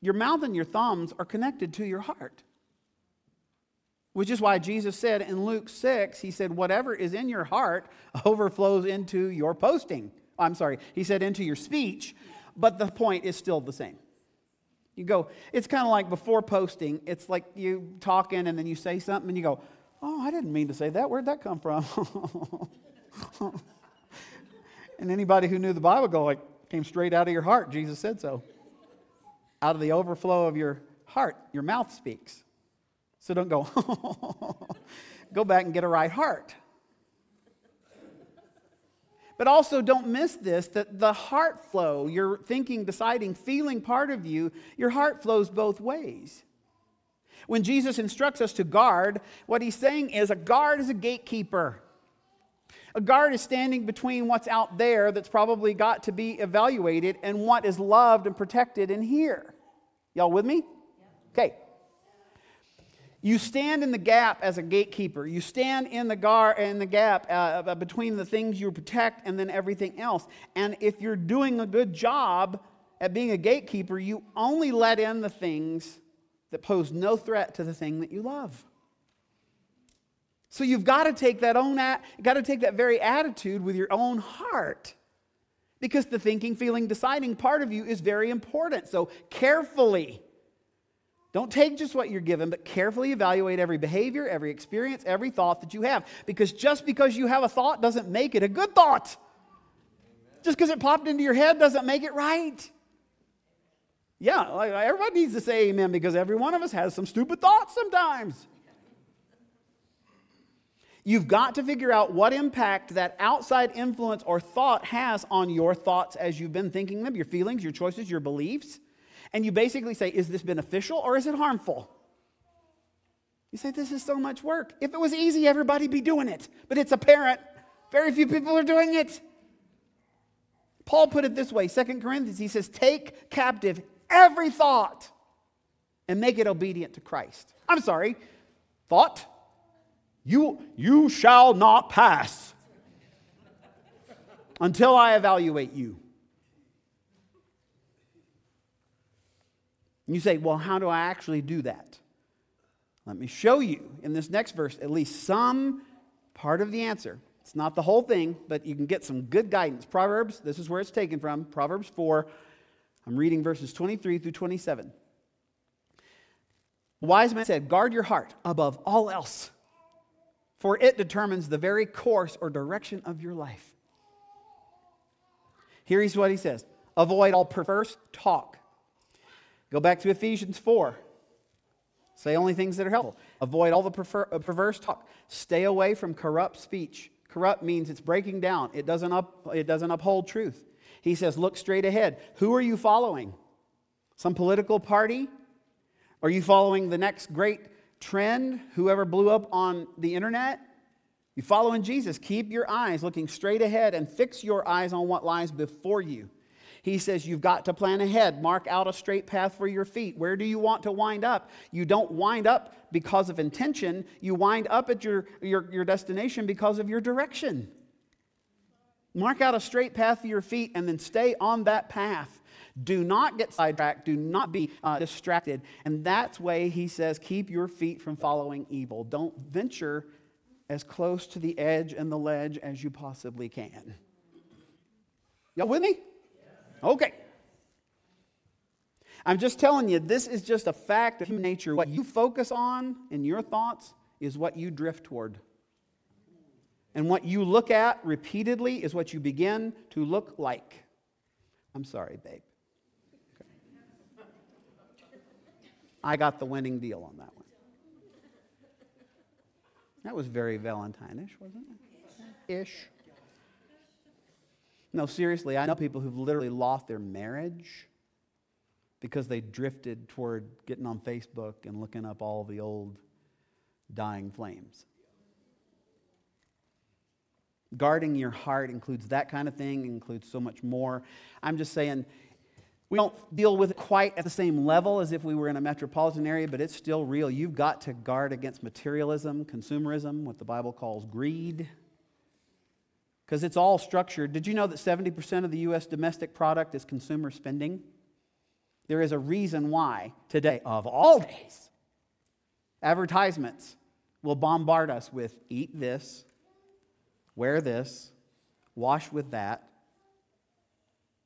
your mouth and your thumbs are connected to your heart. Which is why Jesus said in Luke 6, he said, whatever is in your heart <laughs> overflows into your posting. I'm sorry, he said into your speech, but the point is still the same. You go, it's kind of like before posting, it's like you talking and then you say something and you go, oh, I didn't mean to say that. Where'd that come from? <laughs> and anybody who knew the Bible go, like, came straight out of your heart. Jesus said so. Out of the overflow of your heart, your mouth speaks. So don't go, <laughs> go back and get a right heart. But also don't miss this that the heart flow, your thinking, deciding, feeling part of you, your heart flows both ways. When Jesus instructs us to guard, what he's saying is a guard is a gatekeeper. A guard is standing between what's out there that's probably got to be evaluated and what is loved and protected in here. Y'all with me? Okay. You stand in the gap as a gatekeeper. You stand in the, gar- in the gap uh, uh, between the things you protect and then everything else. And if you're doing a good job at being a gatekeeper, you only let in the things that pose no threat to the thing that you love. So you've got to take that own got to take that very attitude with your own heart. Because the thinking, feeling, deciding part of you is very important. So carefully, don't take just what you're given, but carefully evaluate every behavior, every experience, every thought that you have. Because just because you have a thought doesn't make it a good thought. Just because it popped into your head doesn't make it right. Yeah, everybody needs to say amen because every one of us has some stupid thoughts sometimes. You've got to figure out what impact that outside influence or thought has on your thoughts as you've been thinking them, your feelings, your choices, your beliefs. And you basically say, is this beneficial or is it harmful? You say, this is so much work. If it was easy, everybody'd be doing it. But it's apparent. Very few people are doing it. Paul put it this way 2 Corinthians, he says, take captive every thought and make it obedient to Christ. I'm sorry, thought, you, you shall not pass until I evaluate you. And you say, well, how do I actually do that? Let me show you in this next verse at least some part of the answer. It's not the whole thing, but you can get some good guidance. Proverbs, this is where it's taken from. Proverbs 4, I'm reading verses 23 through 27. The wise man said, Guard your heart above all else, for it determines the very course or direction of your life. Here's what he says Avoid all perverse talk. Go back to Ephesians 4. Say only things that are helpful. Avoid all the prefer, uh, perverse talk. Stay away from corrupt speech. Corrupt means it's breaking down, it doesn't, up, it doesn't uphold truth. He says, Look straight ahead. Who are you following? Some political party? Are you following the next great trend? Whoever blew up on the internet? You following Jesus. Keep your eyes looking straight ahead and fix your eyes on what lies before you. He says you've got to plan ahead, mark out a straight path for your feet. Where do you want to wind up? You don't wind up because of intention, you wind up at your, your, your destination because of your direction. Mark out a straight path for your feet and then stay on that path. Do not get sidetracked. Do not be uh, distracted. And that's why he says, keep your feet from following evil. Don't venture as close to the edge and the ledge as you possibly can. Y'all with me? Okay. I'm just telling you, this is just a fact of human nature. What you focus on in your thoughts is what you drift toward. And what you look at repeatedly is what you begin to look like. I'm sorry, babe. I got the winning deal on that one. That was very Valentine-ish, wasn't it? Ish. No, seriously, I know people who've literally lost their marriage because they drifted toward getting on Facebook and looking up all the old dying flames. Guarding your heart includes that kind of thing, includes so much more. I'm just saying, we don't deal with it quite at the same level as if we were in a metropolitan area, but it's still real. You've got to guard against materialism, consumerism, what the Bible calls greed, because it's all structured. Did you know that 70% of the U.S. domestic product is consumer spending? There is a reason why today, of all days, advertisements will bombard us with eat this, wear this, wash with that,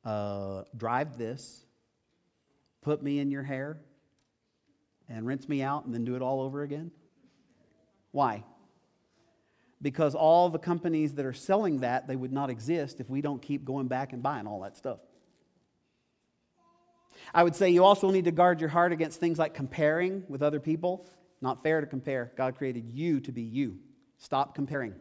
uh, drive this, put me in your hair, and rinse me out, and then do it all over again? Why? Because all the companies that are selling that, they would not exist if we don't keep going back and buying all that stuff. I would say you also need to guard your heart against things like comparing with other people. Not fair to compare. God created you to be you. Stop comparing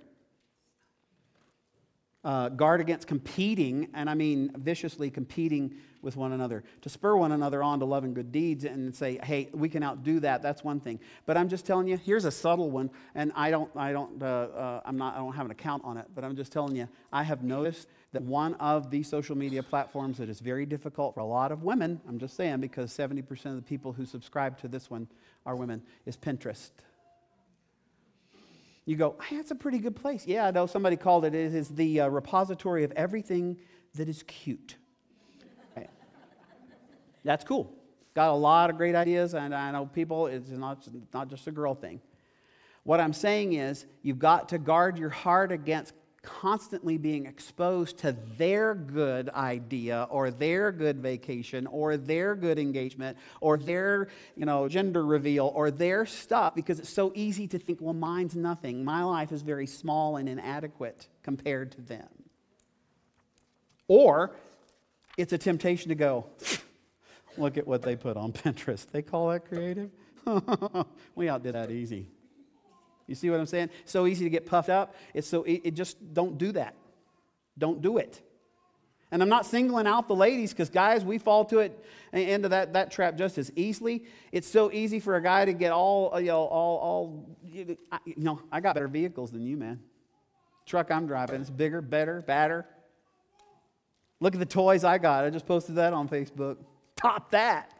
uh, guard against competing, and I mean viciously competing with one another, to spur one another on to love and good deeds and say, hey, we can outdo that. That's one thing. But I'm just telling you, here's a subtle one, and I don't, I don't, uh, uh, I'm not, I don't have an account on it, but I'm just telling you, I have noticed that one of the social media platforms that is very difficult for a lot of women, I'm just saying, because 70% of the people who subscribe to this one are women, is Pinterest. You go, hey, that's a pretty good place. Yeah, I know somebody called it, it is the uh, repository of everything that is cute. Okay. That's cool. Got a lot of great ideas, and I know people, it's not, not just a girl thing. What I'm saying is, you've got to guard your heart against constantly being exposed to their good idea or their good vacation or their good engagement or their you know gender reveal or their stuff because it's so easy to think well mine's nothing. My life is very small and inadequate compared to them. Or it's a temptation to go look at what they put on pinterest. They call that creative? <laughs> We outdid that easy you see what I'm saying? So easy to get puffed up. It's so it, it just don't do that. Don't do it. And I'm not singling out the ladies because guys, we fall to it into that, that trap just as easily. It's so easy for a guy to get all uh, you know all all you know. I got better vehicles than you, man. Truck I'm driving is bigger, better, badder. Look at the toys I got. I just posted that on Facebook. Top that.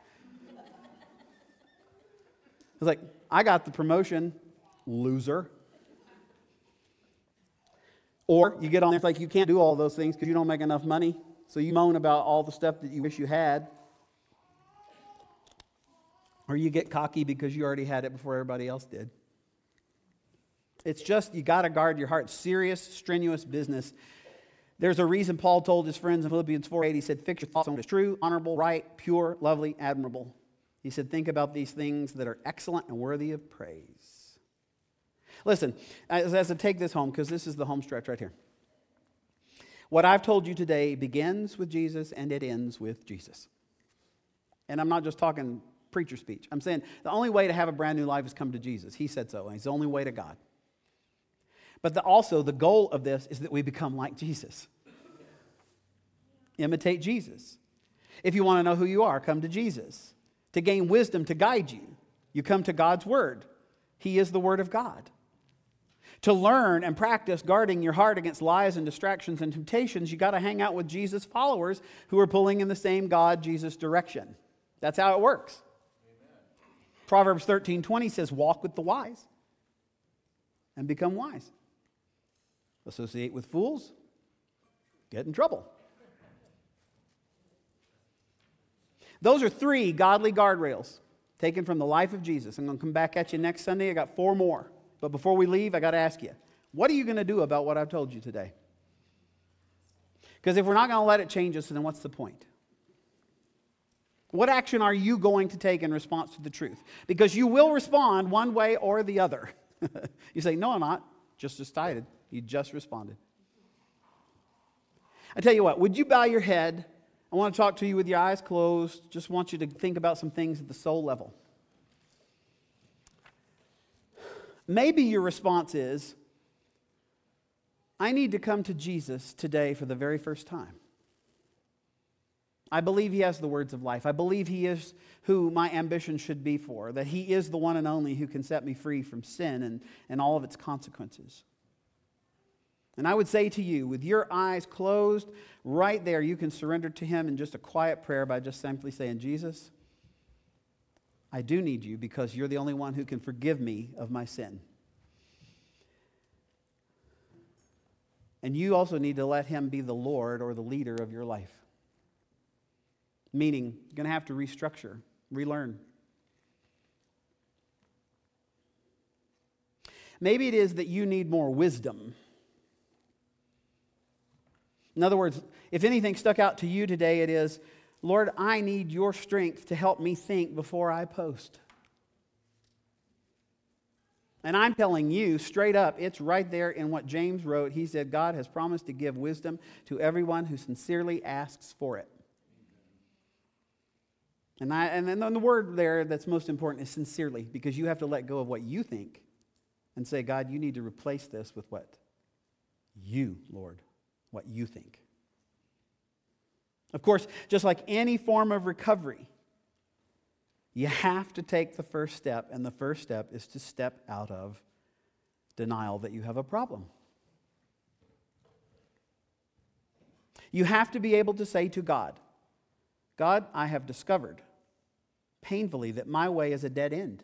I was like, I got the promotion loser. Or you get on there, it's like you can't do all those things because you don't make enough money. So you moan about all the stuff that you wish you had. Or you get cocky because you already had it before everybody else did. It's just, you got to guard your heart. Serious, strenuous business. There's a reason Paul told his friends in Philippians 4:8, he said, Fix your thoughts on what is true, honorable, right, pure, lovely, admirable. He said, Think about these things that are excellent and worthy of praise. Listen, as, as I take this home, because this is the home stretch right here. What I've told you today begins with Jesus and it ends with Jesus. And I'm not just talking preacher speech. I'm saying the only way to have a brand new life is come to Jesus. He said so, and He's the only way to God. But the, also, the goal of this is that we become like Jesus. Imitate Jesus. If you want to know who you are, come to Jesus. To gain wisdom to guide you, you come to God's Word. He is the Word of God to learn and practice guarding your heart against lies and distractions and temptations, you got to hang out with Jesus' followers who are pulling in the same God Jesus direction. That's how it works. Amen. Proverbs 13 20 says, Walk with the wise and become wise. Associate with fools, get in trouble. Those are three godly guardrails taken from the life of Jesus. I'm going to come back at you next Sunday. I got four more. But before we leave, I got to ask you what are you going to do about what I've told you today? Because if we're not going to let it change us, then what's the point? What action are you going to take in response to the truth? Because you will respond one way or the other. <laughs> you say, No, I'm not. Just decided. You just responded. I tell you what, would you bow your head? I want to talk to you with your eyes closed. Just want you to think about some things at the soul level. Maybe your response is, I need to come to Jesus today for the very first time. I believe he has the words of life. I believe he is who my ambition should be for, that he is the one and only who can set me free from sin and, and all of its consequences. And I would say to you, with your eyes closed, right there, you can surrender to him in just a quiet prayer by just simply saying, Jesus, I do need you because you're the only one who can forgive me of my sin. And you also need to let him be the Lord or the leader of your life meaning you're going to have to restructure, relearn. Maybe it is that you need more wisdom. In other words, if anything stuck out to you today, it is, Lord, I need your strength to help me think before I post. And I'm telling you straight up, it's right there in what James wrote. He said, God has promised to give wisdom to everyone who sincerely asks for it. And, I, and then the word there that's most important is sincerely, because you have to let go of what you think and say, God, you need to replace this with what? You, Lord, what you think. Of course, just like any form of recovery, you have to take the first step, and the first step is to step out of denial that you have a problem. You have to be able to say to God, God, I have discovered painfully that my way is a dead end.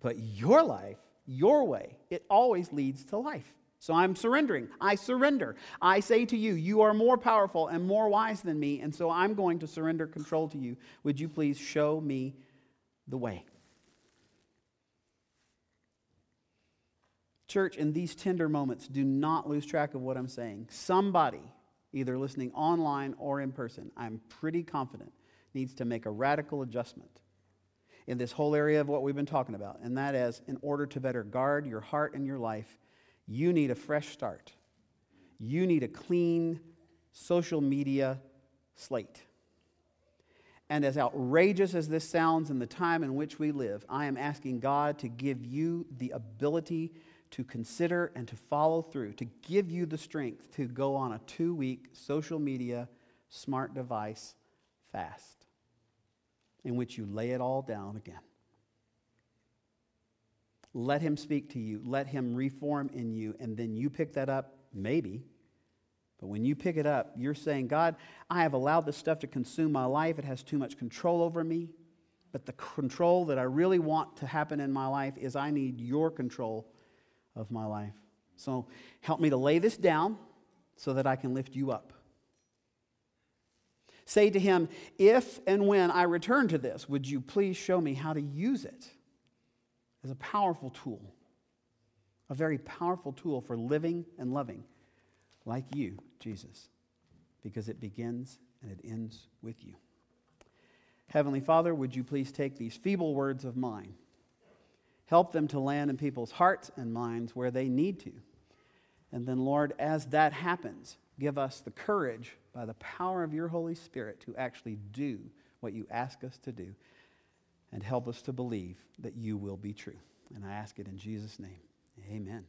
But your life, your way, it always leads to life. So I'm surrendering. I surrender. I say to you, you are more powerful and more wise than me, and so I'm going to surrender control to you. Would you please show me the way? Church, in these tender moments, do not lose track of what I'm saying. Somebody either listening online or in person, I'm pretty confident, needs to make a radical adjustment in this whole area of what we've been talking about. And that is, in order to better guard your heart and your life, you need a fresh start. You need a clean social media slate. And as outrageous as this sounds in the time in which we live, I am asking God to give you the ability to consider and to follow through, to give you the strength to go on a two week social media smart device fast in which you lay it all down again. Let Him speak to you, let Him reform in you, and then you pick that up, maybe. But when you pick it up, you're saying, God, I have allowed this stuff to consume my life. It has too much control over me. But the control that I really want to happen in my life is I need your control of my life. So help me to lay this down so that I can lift you up. Say to him, If and when I return to this, would you please show me how to use it as a powerful tool, a very powerful tool for living and loving like you, Jesus, because it begins and it ends with you. Heavenly Father, would you please take these feeble words of mine Help them to land in people's hearts and minds where they need to. And then, Lord, as that happens, give us the courage by the power of your Holy Spirit to actually do what you ask us to do and help us to believe that you will be true. And I ask it in Jesus' name. Amen.